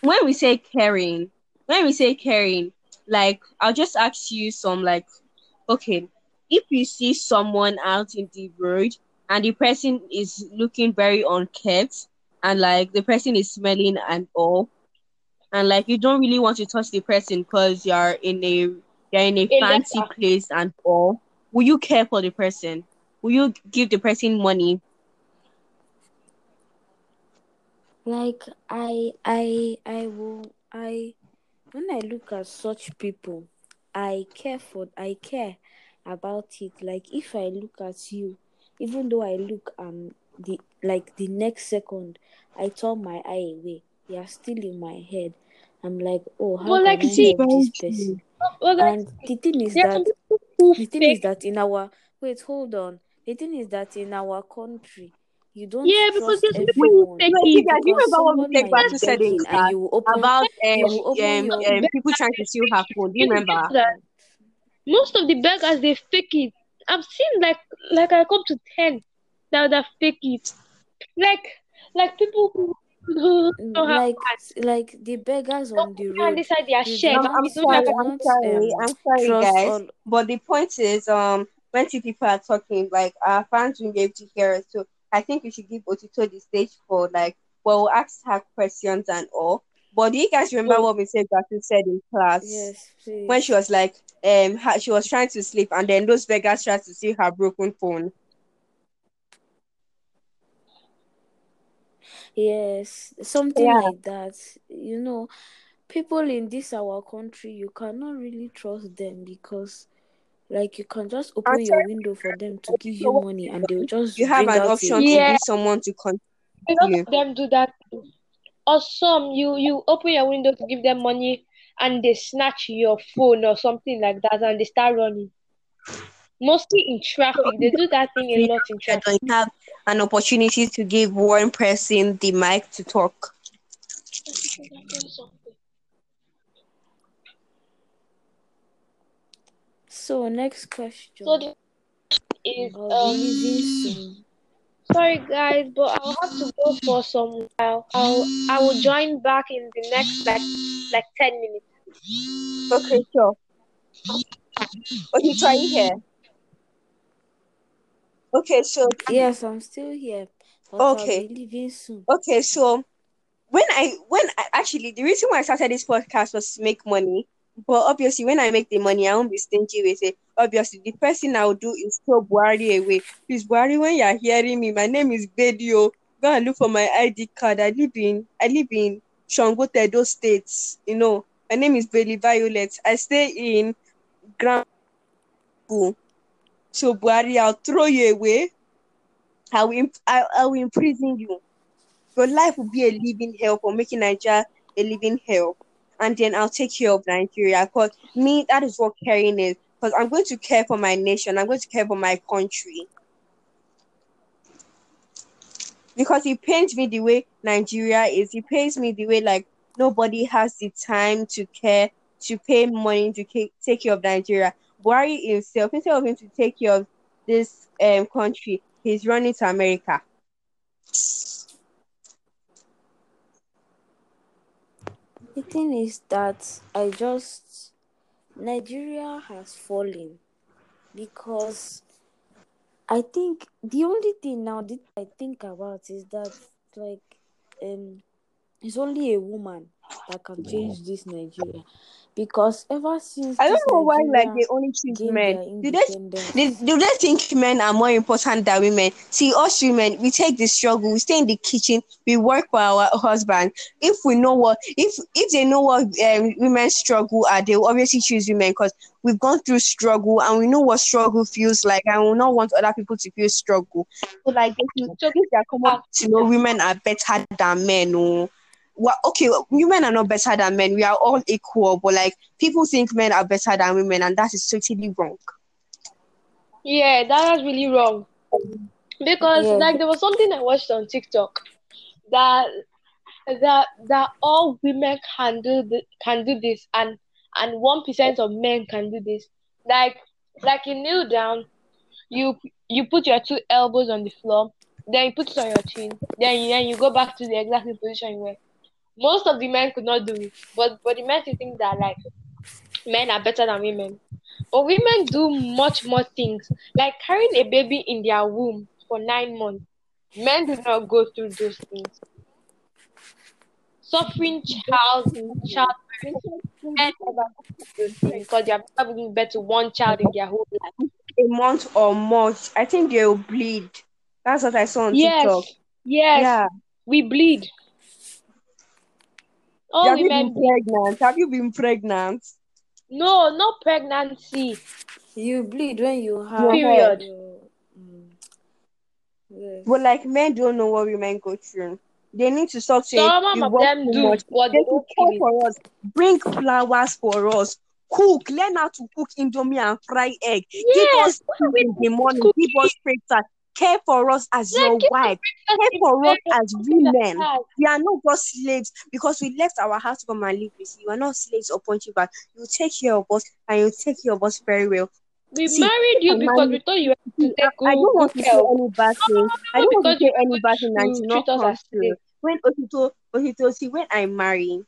when we say caring, when we say caring, like I'll just ask you some like, okay, if you see someone out in the road and the person is looking very unkempt and like the person is smelling and all, and like you don't really want to touch the person because you're in a you're in a A fancy place and all, will you care for the person? Will you give the person money? like I I I will I when I look at such people, I care for I care about it. Like if I look at you, even though I look um the like the next second I turn my eye away, you're still in my head. I'm like, oh, how But like, can I see, help this person? well, like, And the thing is there that people who the thing is that in our wait, hold on. The thing is that in our country, you don't Yeah, because trust there's people who everyone fake Wait, it. Tika, do you because remember what someone Mr. might be Batu said in and class you will open about um, will open um, your um people trying to steal her phone? Do you You know remember? that most of the beggars they fake it. I've seen like like I come to ten that that fake it. Like like people who, who Mm, don't have like like the beggars Don't on the put your hand road inside their you do shirt. Um, I'm They don't you sorry, I'm sorry, um I'm sorry, guys. all But the point is, um, when two people are talking, like our fans will be able to hear us. So I think we should give Otito the stage for like, well, we'll ask her questions and all. But do you guys remember Oh, what Mr. Batu said in class yes when she was like, um, ha- she was trying to sleep, and then those beggars tried to steal her broken phone. Yes something Yeah. like that you know people in this our country you cannot really trust them because like you can just I'm open your sorry, window for them to give you money and they'll just You have bring an out option to yeah, give someone to a lot continue. of them do that. Or some you you open your window to give them money and they snatch your phone or something like that and they start running. Mostly in traffic. They do that thing a you lot in traffic. I don't have an opportunity to give one person the mic to talk. so next So question the is i'll be um sorry guys, but I'll have to go for some while. I'll I will join back in the next like like ten minutes. Okay, sure. Okay, try it here. Okay, so yes i'm still here okay, leaving soon okay, so when I when I actually the reason why I started this podcast was to make money. But obviously, when I make the money, I won't be stingy with it. Obviously, the first thing I will do is throw Buhari away. Please, Buhari, when you're hearing me, my name is Bedio. Go and look for my ID card. I live in I live in Shango Tedo States. You know, my name is Bailey Violet. I stay in Grand School. So Buhari, I'll throw you away. I will imp- I, I will imprison you. Your life will be a living hell for making Nigeria a living hell. And then I'll take care of Nigeria. Because me, that is what caring is. Because I'm going to care for my nation. I'm going to care for my country. Because it pains me the way Nigeria is. It pains me the way like nobody has the time to care, to pay money to take care of Nigeria. Buhari himself, instead of him to take care of this um country, he's running to America. The thing is that I just Nigeria has fallen because I think the only thing now that I think about is that like um it's only a woman that can change this Nigeria. Because ever since I don't this know why like Nigeria they only choose men. Do they, they do they think men are more important than women? See, us women, we take the struggle, we stay in the kitchen, we work for our husband. If we know what if if they know what um, women struggle are, they will obviously choose women because we've gone through struggle and we know what struggle feels like and we not want other people to feel struggle. So like if you So if they're common to know women are better than men or well, okay, women are not better than men. We are all equal, but like people think men are better than women, and that is totally wrong. yeah, that was really wrong. Because Yeah. like there was something I watched on TikTok that that that all women can do th- can do this and and one percent of men can do this. Like like you kneel down, you you put your two elbows on the floor, then you put it on your chin, then you then you go back to the exact position you were. Most of the men could not do it, but but the men think that like men are better than women. But women do much more things, like carrying a baby in their womb for nine months. Men do not go through those things. Suffering child child men never go through those things because they have never given birth to one child in their whole life. A month or more, I think they will bleed. That's what I saw on TikTok. Yes, yes, Yeah. we bleed. All Have you been women pregnant? Have you been pregnant? No, not pregnancy. you bleed when you have Period. mm, yes. But like men don't know what women go through. They need to stop saying Some of them do, much. but They they should don't care for us. Bring flowers for us. Cook. Learn how to cook indomie and fry egg. Give Yes, us food in the morning. cook Give us breakfast. Care for us as Like, your wife. Care for us as women. We are not just slaves because we left our house to come and live with you. We are not slaves upon you back. You take care of us and you take care of us very well. We See, married you because we thought you were I, I don't want to say care of any bad thing. I don't want to say any bad thing and not come When Otito, Otito, see, when I marry,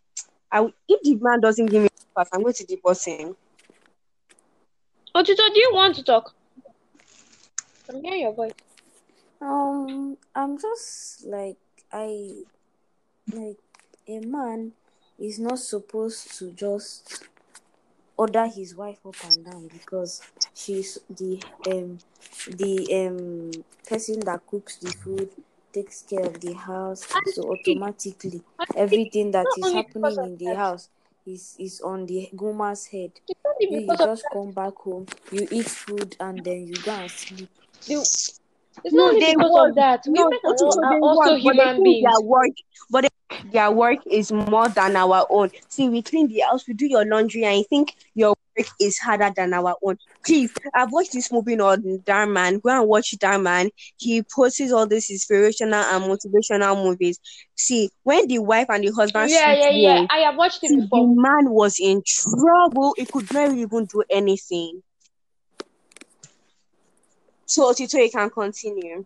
I will, if the man doesn't give me pass, I'm going to divorce him. Otito, do you want to talk? I'm hearing your voice. Um, I'm just like I like a man is not supposed to just order his wife up and down because she's the um the um person that cooks the food, takes care of the house, so automatically everything that is happening in the house is is on the woman's head. It's not even You, you just come back home, you eat food, and then you go and sleep. The, it's No, not they because work. of that. No, Women are, are also work, human beings. their work, but they, their work is more than our own. See, we clean the house, we do your laundry, and you think your work is harder than our own. Please, I've watched this movie on Dhar Mann. Go and watch Dhar Mann. He posts all these inspirational and motivational movies. See, when the wife and the husband Yeah, yeah, yeah. I have watched it see, the before. man was in trouble. He could not even do anything. So, Tito, you can continue.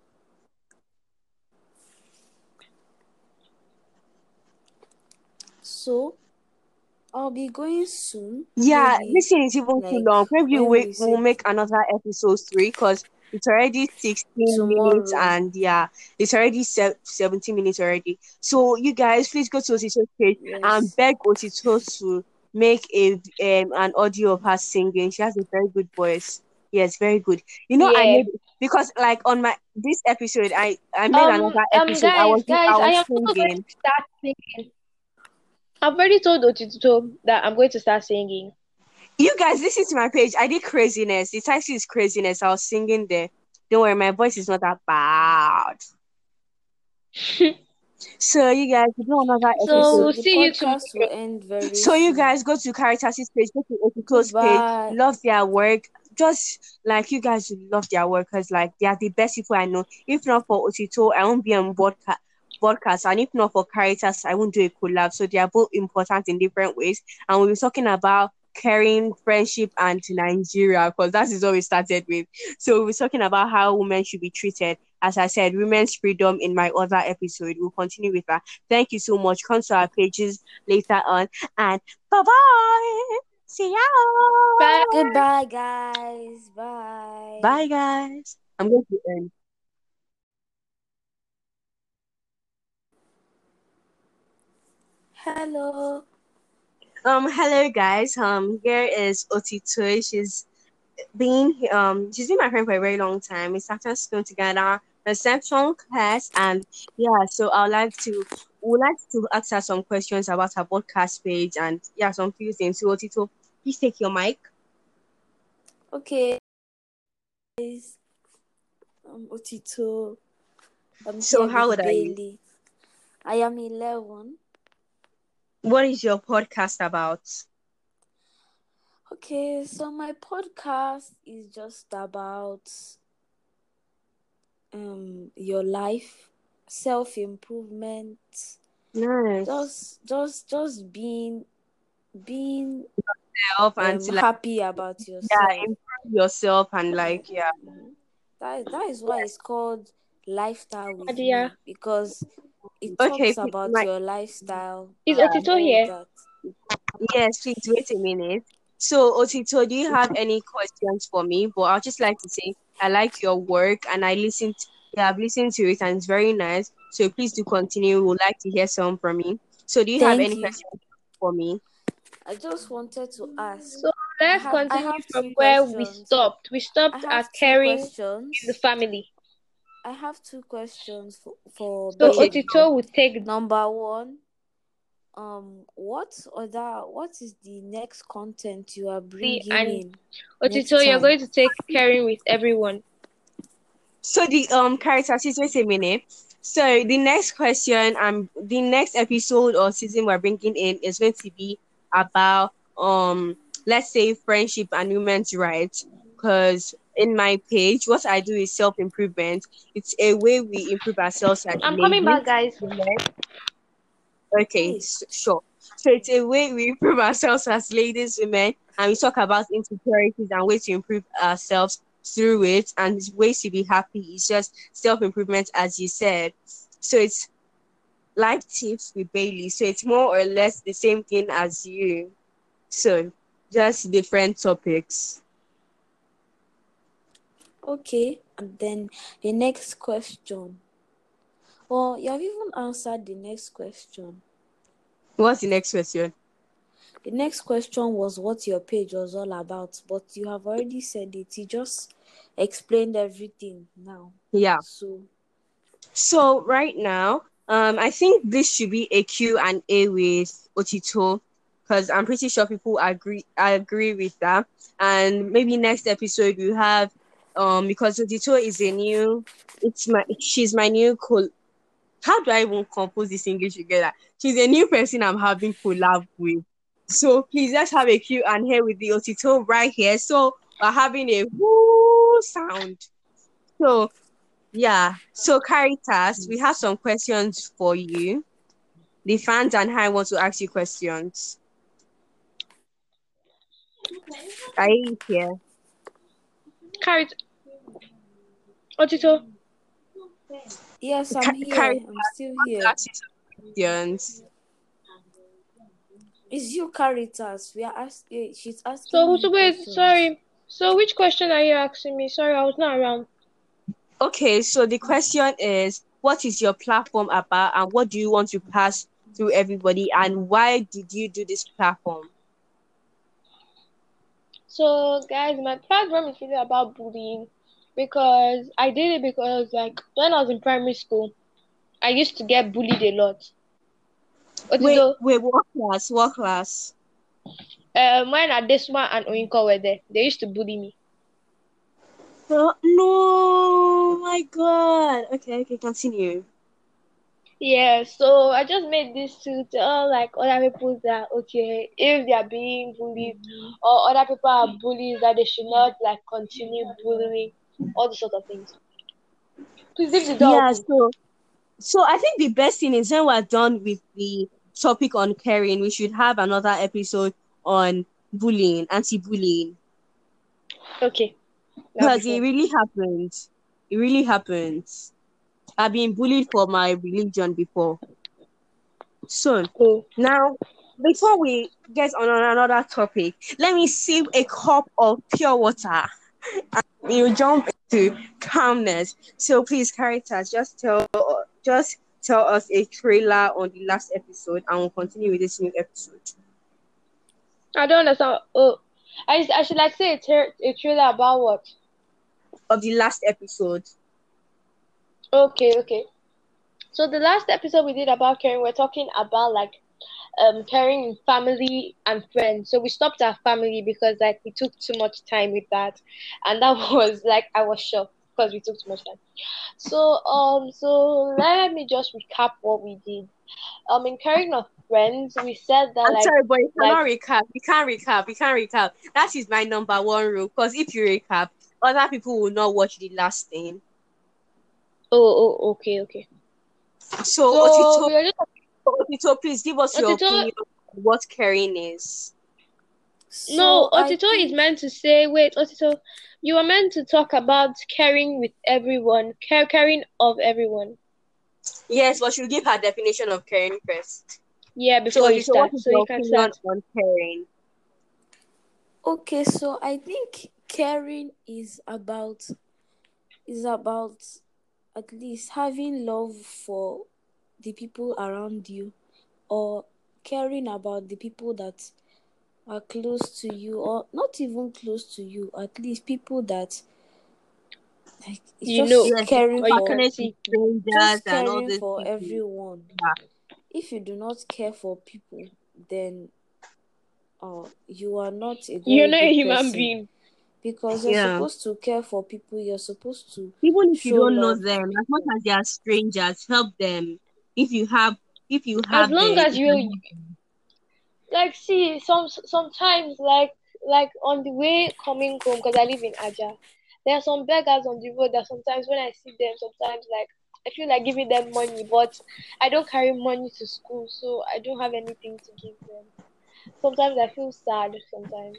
So I'll be going soon. Yeah, Maybe this is even too long. Maybe we we we'll make another episode three because it's already 16 minutes and yeah, it's already se- 17 minutes already. So you guys, please go to Otito's page and beg Otito to make a um an audio of her singing. She has a very good voice. Yes, very good. You know, I Yeah. made because like on my this episode, I I made Um, another um, episode. I guys, was guys, I I was am also going singing. to start singing. I've already told Otito that I'm going to start singing. You guys, listen to my page. I did craziness. The title is craziness. I was singing there. Don't worry, my voice is not that bad. [laughs] So you guys, you do another Okay, So episode. so we'll see you podcast will tomorrow. end very So you guys go to Caritas's page, go to Otito's page, love their work. Just like you guys love their work because like they are the best people I know. If not for Otito, I won't be on podcast podcast and if not for Caritas, I won't do a collab. So they are both important in different ways. And we'll be talking about caring, friendship, and Nigeria because that is what we started with. So we're talking about how women should be treated. As I said, women's freedom in my other episode. We'll continue with that. Thank you so much. Come to our pages later on. And bye bye. See ya. Bye. Goodbye, guys. Bye. Bye, guys. I'm going to end. Hello. Um, hello guys. Um, here is Otito. She's been um she's been my friend for a very long time. We started school together, reception class, and yeah. So I'd like to would like to ask her some questions about her podcast page and yeah, some few things. So Otito, please take your mic. Okay. I'm Otito. I'm So how old are you? I am 11. What is your podcast about? Okay, so my podcast is just about um your life, self improvement, Nice. just just just being being Self and um to like happy about yourself. yeah, yourself. improve yourself and like yeah. Mhm. That that is why it's called lifestyle with me because it Okay, talks please, about my your lifestyle Is Otito here? that. Yes, please wait a minute. So, Otito, do you have any questions for me? But I'll just like to say I like your work and I listened yeah, I've listened to it and it's very nice. So please do continue. We would like to hear some from you. So do you have any you. questions for me? I just wanted to ask. So let's have continue from two where we stopped. We stopped at caring in the family. I have two questions for, for So Okay, Otito would take Number one, um, what other what is the next content you are the bringing and in next Otito, you're going to take caring with everyone. So the um character just wait a minute. So the next question um the next episode or season we're bringing in is going to be about um let's say friendship and women's rights because in my page what I do is self improvement. It's a way we improve ourselves as I'm coming back, guys. Okay, Hey, s- sure. So it's a way we improve ourselves as ladies, women, and we talk about insecurities and ways to improve ourselves through it and ways to be happy. It's just self improvement, as you said. So it's life tips with Bailey. So it's more or less the same thing as you. So just different topics. okay. And then the next question. Well, you have even answered the next question. What's the next question? The next question was what your page was all about, but you have already said it. You just explained everything now. Yeah. So, So right now, um, I think this should be a Q and A with Otito because I'm pretty sure people agree. I agree with that. And maybe next episode we have, um, because Otito is a new. It's my. She's my new col. How do I even compose this English together? She's a new person I'm having collab with. So please let's have a Q and A with the Otito right here. So we're having a whoo sound. So yeah. So Caritas, we have some questions for you. The fans and I want to ask you questions. Are you here? Carry Otito. yes, I'm here. Caritas, I'm still here. to ask you questions. It's you, Caritas. We are asking. Eh, she's asking So, so wait, questions. sorry. So which question are you asking me? Sorry, I was not around. Okay, so the question is what is your platform about and what do you want to pass through everybody and why did you do this platform? So, guys, my platform is really about bullying because I did it because, like, when I was in primary school, I used to get bullied a lot. Wait, Otito, wait, what class? What class? um, when Adesma and Oyinko were there, they used to bully me. Oh, no, my God. Okay, okay, continue. Yeah, so I just made this to tell like other people that okay, if they are being bullied or other people are bullies, that they should not like continue bullying, all the sort of things. Please leave the door Yeah, so So I think the best thing is when we're done with the topic on caring, we should have another episode on bullying, anti-bullying, Okay. That'll because it really happens. It really happens. I've been bullied for my religion before. So Cool. now, before we get on another topic, let me sip a cup of pure water. And you jump into calmness. So please, Caritas, just tell just tell us a trailer on the last episode, and we'll continue with this new episode. I don't understand. Oh, I I should like to say a, tra- a trailer about what? of the last episode. Okay, okay. So the last episode we did about caring, we're talking about like um caring in family and friends. So we stopped our family because like we took too much time with that, and that [laughs] was like I was shocked because we took too much time. So um so let me just recap what we did. Um in caring of friends, we said that I'm like sorry, but you cannot like- recap. You can't recap. You can't recap. That is my number one rule. Because if you recap, other people will not watch the last thing. oh oh okay okay. So, So Otito, just Otito, please give us your opinion on what caring is. No, So I Otito is meant to say, wait, Otito, you are meant to talk about caring with everyone, care, caring of everyone. Yes, but she'll give her definition of caring first. Yeah, So, before you start, what is so you can start. on caring? Okay, so I think caring is about is about at least having love for the people around you or caring about the people that are close to you or not even close to you, at least people that like You just know, caring for can Passionate strangers and all caring for people. everyone. Yeah. If you do not care for people, then uh, you are not a You're not a good human person being. because you're Yeah. supposed to care for people. You're supposed to Even if you don't know love to them, as much as they are strangers, help them. If you have, if you have, As long the, as you like, see, some sometimes like like on the way coming home, because I live in Aja, there are some beggars on the road that sometimes when I see them, sometimes like I feel like giving them money, but I don't carry money to school, so I don't have anything to give them. Sometimes I feel sad. Sometimes.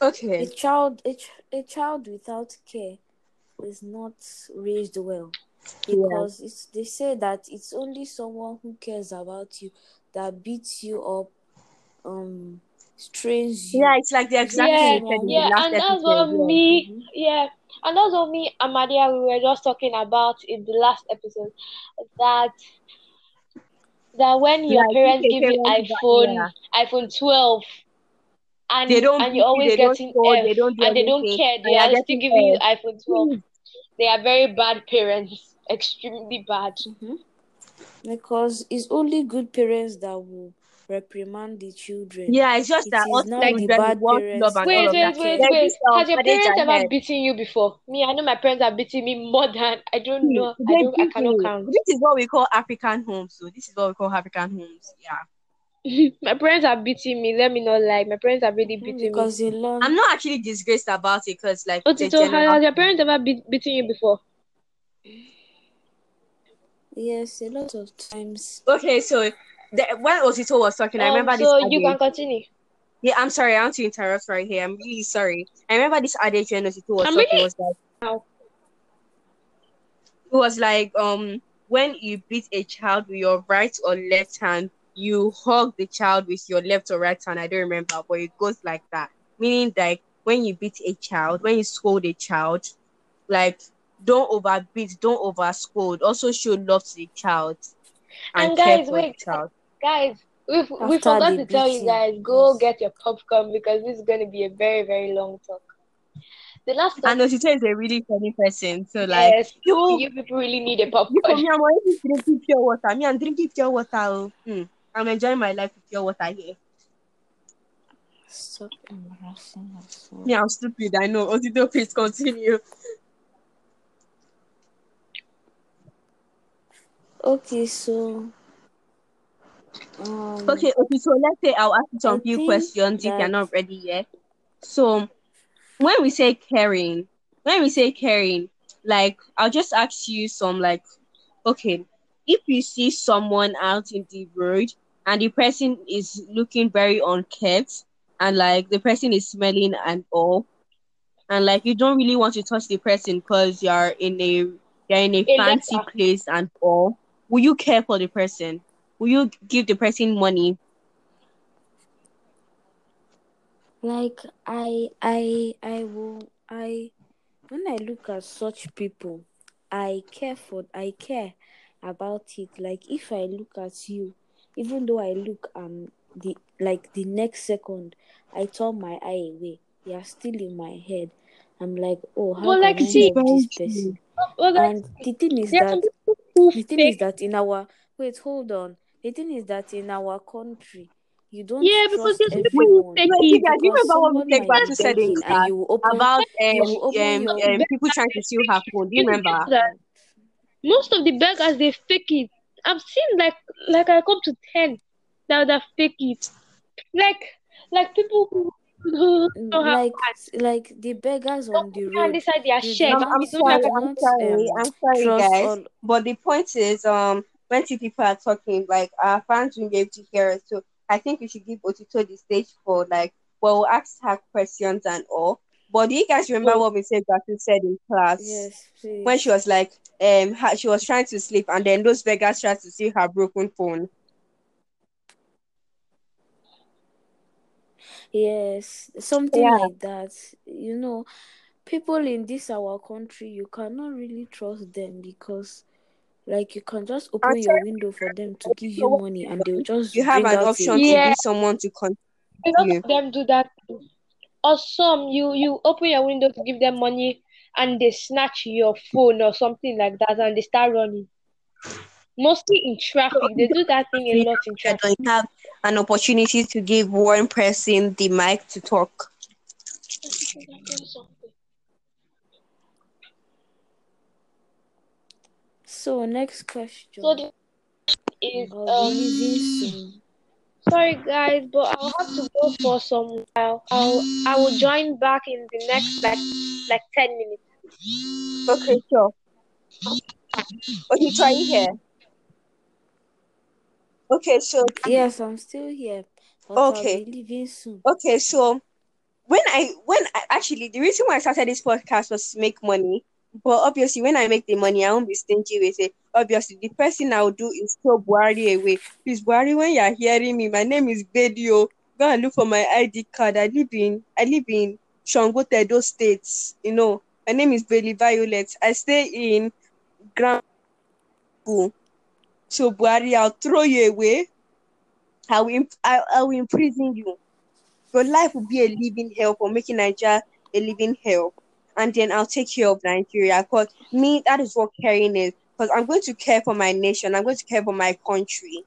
Okay. A okay, child, a, ch- a child without care is not raised well yeah, because it's they say that it's only someone who cares about you that beats you up, um, strains yeah, it's like the exact only thing Yeah, you said someone in the yeah, last and that's what episode. Yeah. me, Mhm. yeah, and also me and Madia we were just talking about in the last episode. That that when your Like parents give you parent, iPhone yeah, iPhone 12 and they don't and you're always they don't getting scold, F they don't do and they don't care, they you're still getting giving you iPhone 12. Please, They are very bad parents, [laughs] extremely bad. Mhm. Because it's only good parents that will reprimand the children. Yeah, it's just It that is us not Like the bad want love parents and that all Wait, wait, wait, wait. um, Has your parents ever heard. beaten you before? Me, I know my parents are beating me more than I don't See, know. I don't. I beat cannot me. count. This is what we call African homes. So this is what we call African homes. Yeah. [laughs] my parents are beating me. Let me not lie. My parents are really beating me. Because they I'm not actually disgraced about it because like it's a Otito, general has your parents ever beat, beaten you before? Yes, a lot of times. Okay, so the, when Osito was talking, I Um, remember this so you can continue. Yeah, I'm sorry, I want to interrupt right here. I'm really sorry. I remember this adage when Osito was I'm talking really was like Wow. it was like um when you beat a child with your right or left hand, you hug the child with your left or right hand. I don't remember, but it goes like that. Meaning like when you beat a child, when you scold a child, like don't overbeat, don't over scold. Also show love to the child and, And care guys, wait, child. Guys, we we forgot the to tell you guys go yes. get your popcorn because this is going to be a very very long talk. The last talk, And Osito is a really funny person. So like yes, you you people really need a popcorn. You for popcorn. me, I'm drinking pure water. Me, I'm drinking pure water. Hmm. I'm enjoying my life with pure water here. Stop embarrassing yourself. Me, I'm stupid. I know. Otito, please continue. Okay, so um, Okay, okay. So let's say I'll ask you I some few think questions if you're not ready yet. So when we say caring, when we say caring, like I'll just ask you some like, okay, if you see someone out in the road and the person is looking very unkempt and like the person is smelling and all, and like you don't really want to touch the person because you're in a you're in a A fancy place and all, will you care for the person? Will you give the person money? like I I I will I when I look at such people, I care for I care about it. Like if I look at you, even though I look and the like the next second I turn my eye away. They are still in my head. I'm like, oh, how Well, can like, I see- help this person? Well, like, And the thing is there are some that people who the thing is that in our wait, hold on. The thing is that in our country, you don't Yeah, because trust there's people who everyone you it. guys, you remember what someone Mistake might Batu said in class and you open about um, you open um, your um, people trying to steal her phone? Do you You remember? that most of the beggars they fake it. I've seen like like I come to ten that that fake it. Like like people who, who like like the beggars on the road. decide their You I'm, I'm You not don't sorry, I'm sorry, um I'm sorry, guys. all But the point is, um, when two people are talking, like our fans will be able to hear us. So I think we should give Otito the stage for like, well, we'll ask her questions and all. But do you guys remember what we Mrs. Batu said in class yes, when she was like, um, she was trying to sleep, and then those beggars tried to steal her broken phone. Yes, something Yeah. like that. You know, people in this our country, you cannot really trust them because, like, you can just open your window for them to give you money and they'll just You have bring an out option a to Yeah. give someone to A lot continue. of them do that. Or some you you open your window to give them money and they snatch your phone or something like that and they start running. Mostly in traffic. They do that thing a lot in You traffic. don't have an opportunity to give one person the mic to talk. So next question. So the is um leaving soon. sorry guys, but I'll have to go for some while. I'll I will join back in the next like like ten minutes. Okay, sure. Okay, you trying here. Okay, so Yes, I'm still here, Okay. leaving soon. okay, so when I when I actually the reason why I started this podcast was to make money. But obviously, when I make the money, I won't be stingy with it. Obviously, the first thing I will do is throw Buhari away. Please, Buhari, when you're hearing me, my name is Bedio. Go and look for my ID card. I live in I live in Shango Tedo States. You know, my name is Bailey Violet. I stay in Grand. So Buhari, I'll throw you away. I will I, I will imprison you. Your life will be a living hell for making Nigeria a living hell. And then I'll take care of Nigeria. Because me, that is what caring is. Because I'm going to care for my nation. I'm going to care for my country.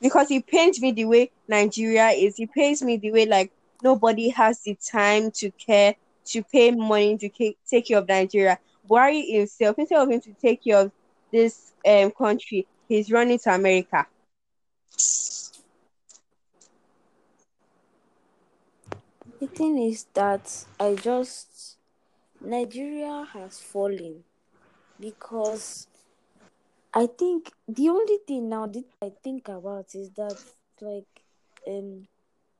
Because it pains me the way Nigeria is. It pains me the way like nobody has the time to care, to pay money to take care of Nigeria. Buhari himself, instead of him to take care of this um country, he's running to America. The thing is that I just Nigeria has fallen because I think the only thing now that I think about is that like um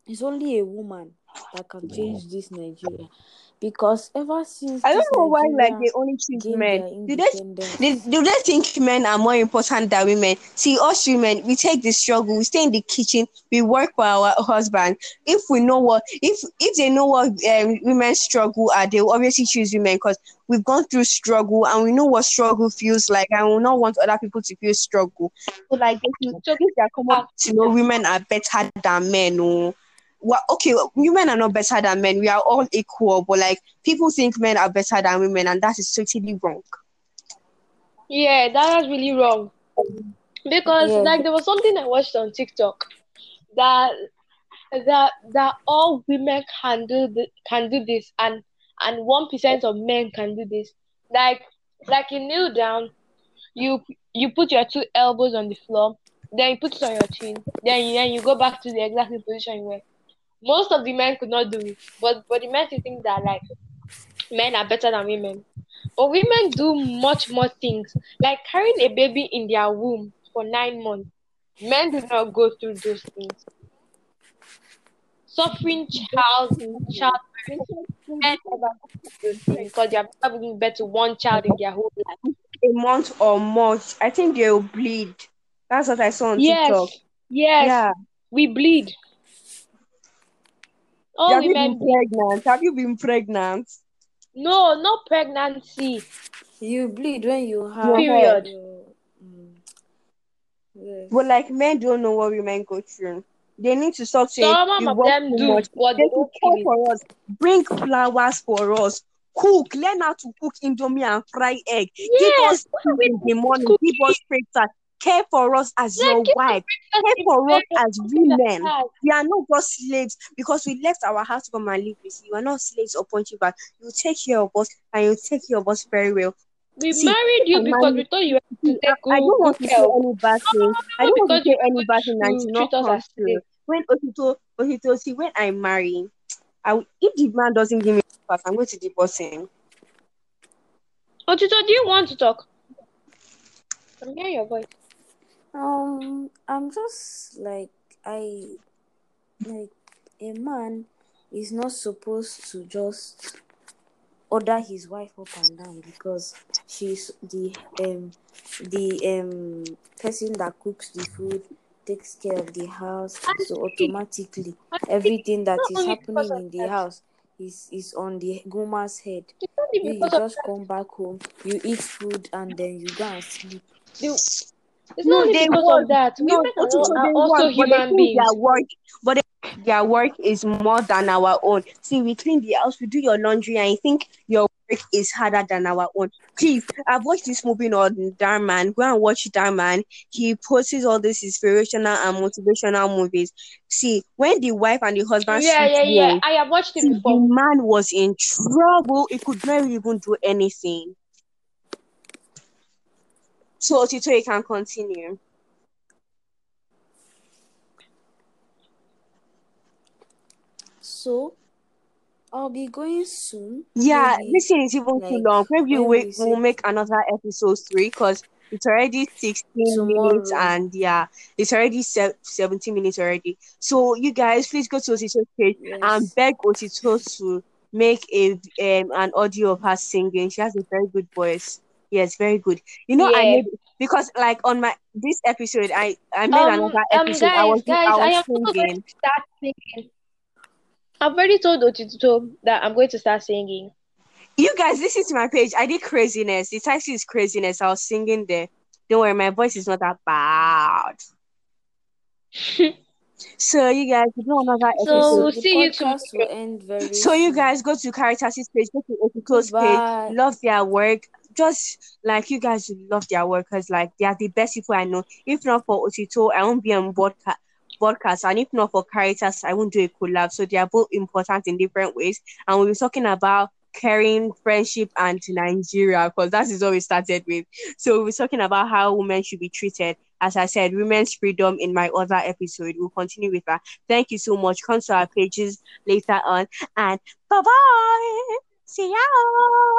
it's only a woman that can change this Nigeria because ever since I don't this know why like Nigeria they only choose men. Do they, they do they think men are more important than women? See, us women, we take the struggle, we stay in the kitchen, we work for our husband. If we know what if if they know what um, women struggle are, they will obviously choose women because we've gone through struggle and we know what struggle feels like and we not want other people to feel struggle. So like they should- So- if they're common to know women are better than men or well, okay, women are not better than men. We are all equal, but like people think men are better than women, and that is totally wrong. Yeah, that was really wrong. Because Yeah. like there was something I watched on TikTok that that that all women can do the, can do this and and one percent of men can do this. Like like you kneel down, you you put your two elbows on the floor, then you put it on your chin, then you, then you go back to the exact same position you were. Most of the men could not do it, but but the men think that like men are better than women. But women do much more things, like carrying a baby in their womb for nine months. Men do not go through those things. Suffering child childbirth, men never go through those things because they have never given birth to one child in their whole life. A month or more, I think they will bleed. That's what I saw on Yes, TikTok. yes, Yeah. we bleed. All Have you been pregnant? Have you been pregnant? No, not pregnancy. you bleed when you have Period. your, mm, Yes. But like men don't know what women go through. They need to stop saying Some of them do, much. but They they should don't care for us. Bring flowers for us. Cook. Learn how to cook indomie and fry egg. Give us what food in the morning. cooking? Give us breakfast. Care for us as your wife. Care for us as women. We are not just slaves because we left our house to come and live with you. You are not slaves upon you back. You take care of us and you take care of us very well. We See, married you because we thought you were to take I, I don't want to say care of any bad thing. I don't want to say any bad thing and not come as true. slaves. When Otito, Otito, see, when I marry, I will- if the man doesn't give me a pass, I'm going to divorce him. Otito, do you want to talk? I'm hearing your voice. Um, I'm just like I like a man is not supposed to just order his wife up and down because she's the um the um person that cooks the food, takes care of the house, so automatically everything that is happening in the house is is on the woman's head. It's not even You, you just come back home, you eat food, and then you go and sleep. It's No, not only they because work. of that. No, Women are, Otito, are also work, human beings. their work, but they, their work is more than our own. See, we clean the house, we do your laundry, and you think your work is harder than our own. Please, I've watched this movie on Dhar Mann. Go and watch Dhar Mann. He posts all these inspirational and motivational movies. See, when the wife and the husband Yeah, yeah, yeah. I have watched it see, the before. man was in trouble. He could not even do anything. So, Otito, you can continue. So I'll be going soon. Yeah, maybe this thing is even too long. Maybe we we'll make another episode three because it's already 16 minutes and yeah, it's already se- 17 minutes already. So you guys, please go to Otito's page and beg Otito to make a um an audio of her singing. She has a very good voice. Yes, very good. You know, I Yeah. made because like on my this episode, I I made Um, another um, episode. I guys, was guys, I I was am singing. to start singing. I've already told Otito that I'm going to start singing. You guys, this is my page. I did craziness. The title is craziness. I was singing there. Don't worry, my voice is not that bad. [laughs] So you guys, we do another So episode. we'll see you podcast will tomorrow. end very So you guys go to Caritas' page, go to Otito's page, love their work. Just like you guys love their workers. like they are the best people I know. If not for Otito, I won't be on podcast podcast and if not for Caritas, I won't do a collab. So they are both important in different ways. And we'll be talking about caring, friendship, and Nigeria because that is what we started with. So we'll be talking about how women should be treated. As I said, women's freedom in my other episode. We'll continue with that. Thank you so much. Come to our pages later on. And bye bye. See ya.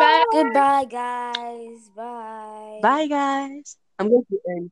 Bye. Goodbye, guys. Bye. Bye, guys. I'm going to end.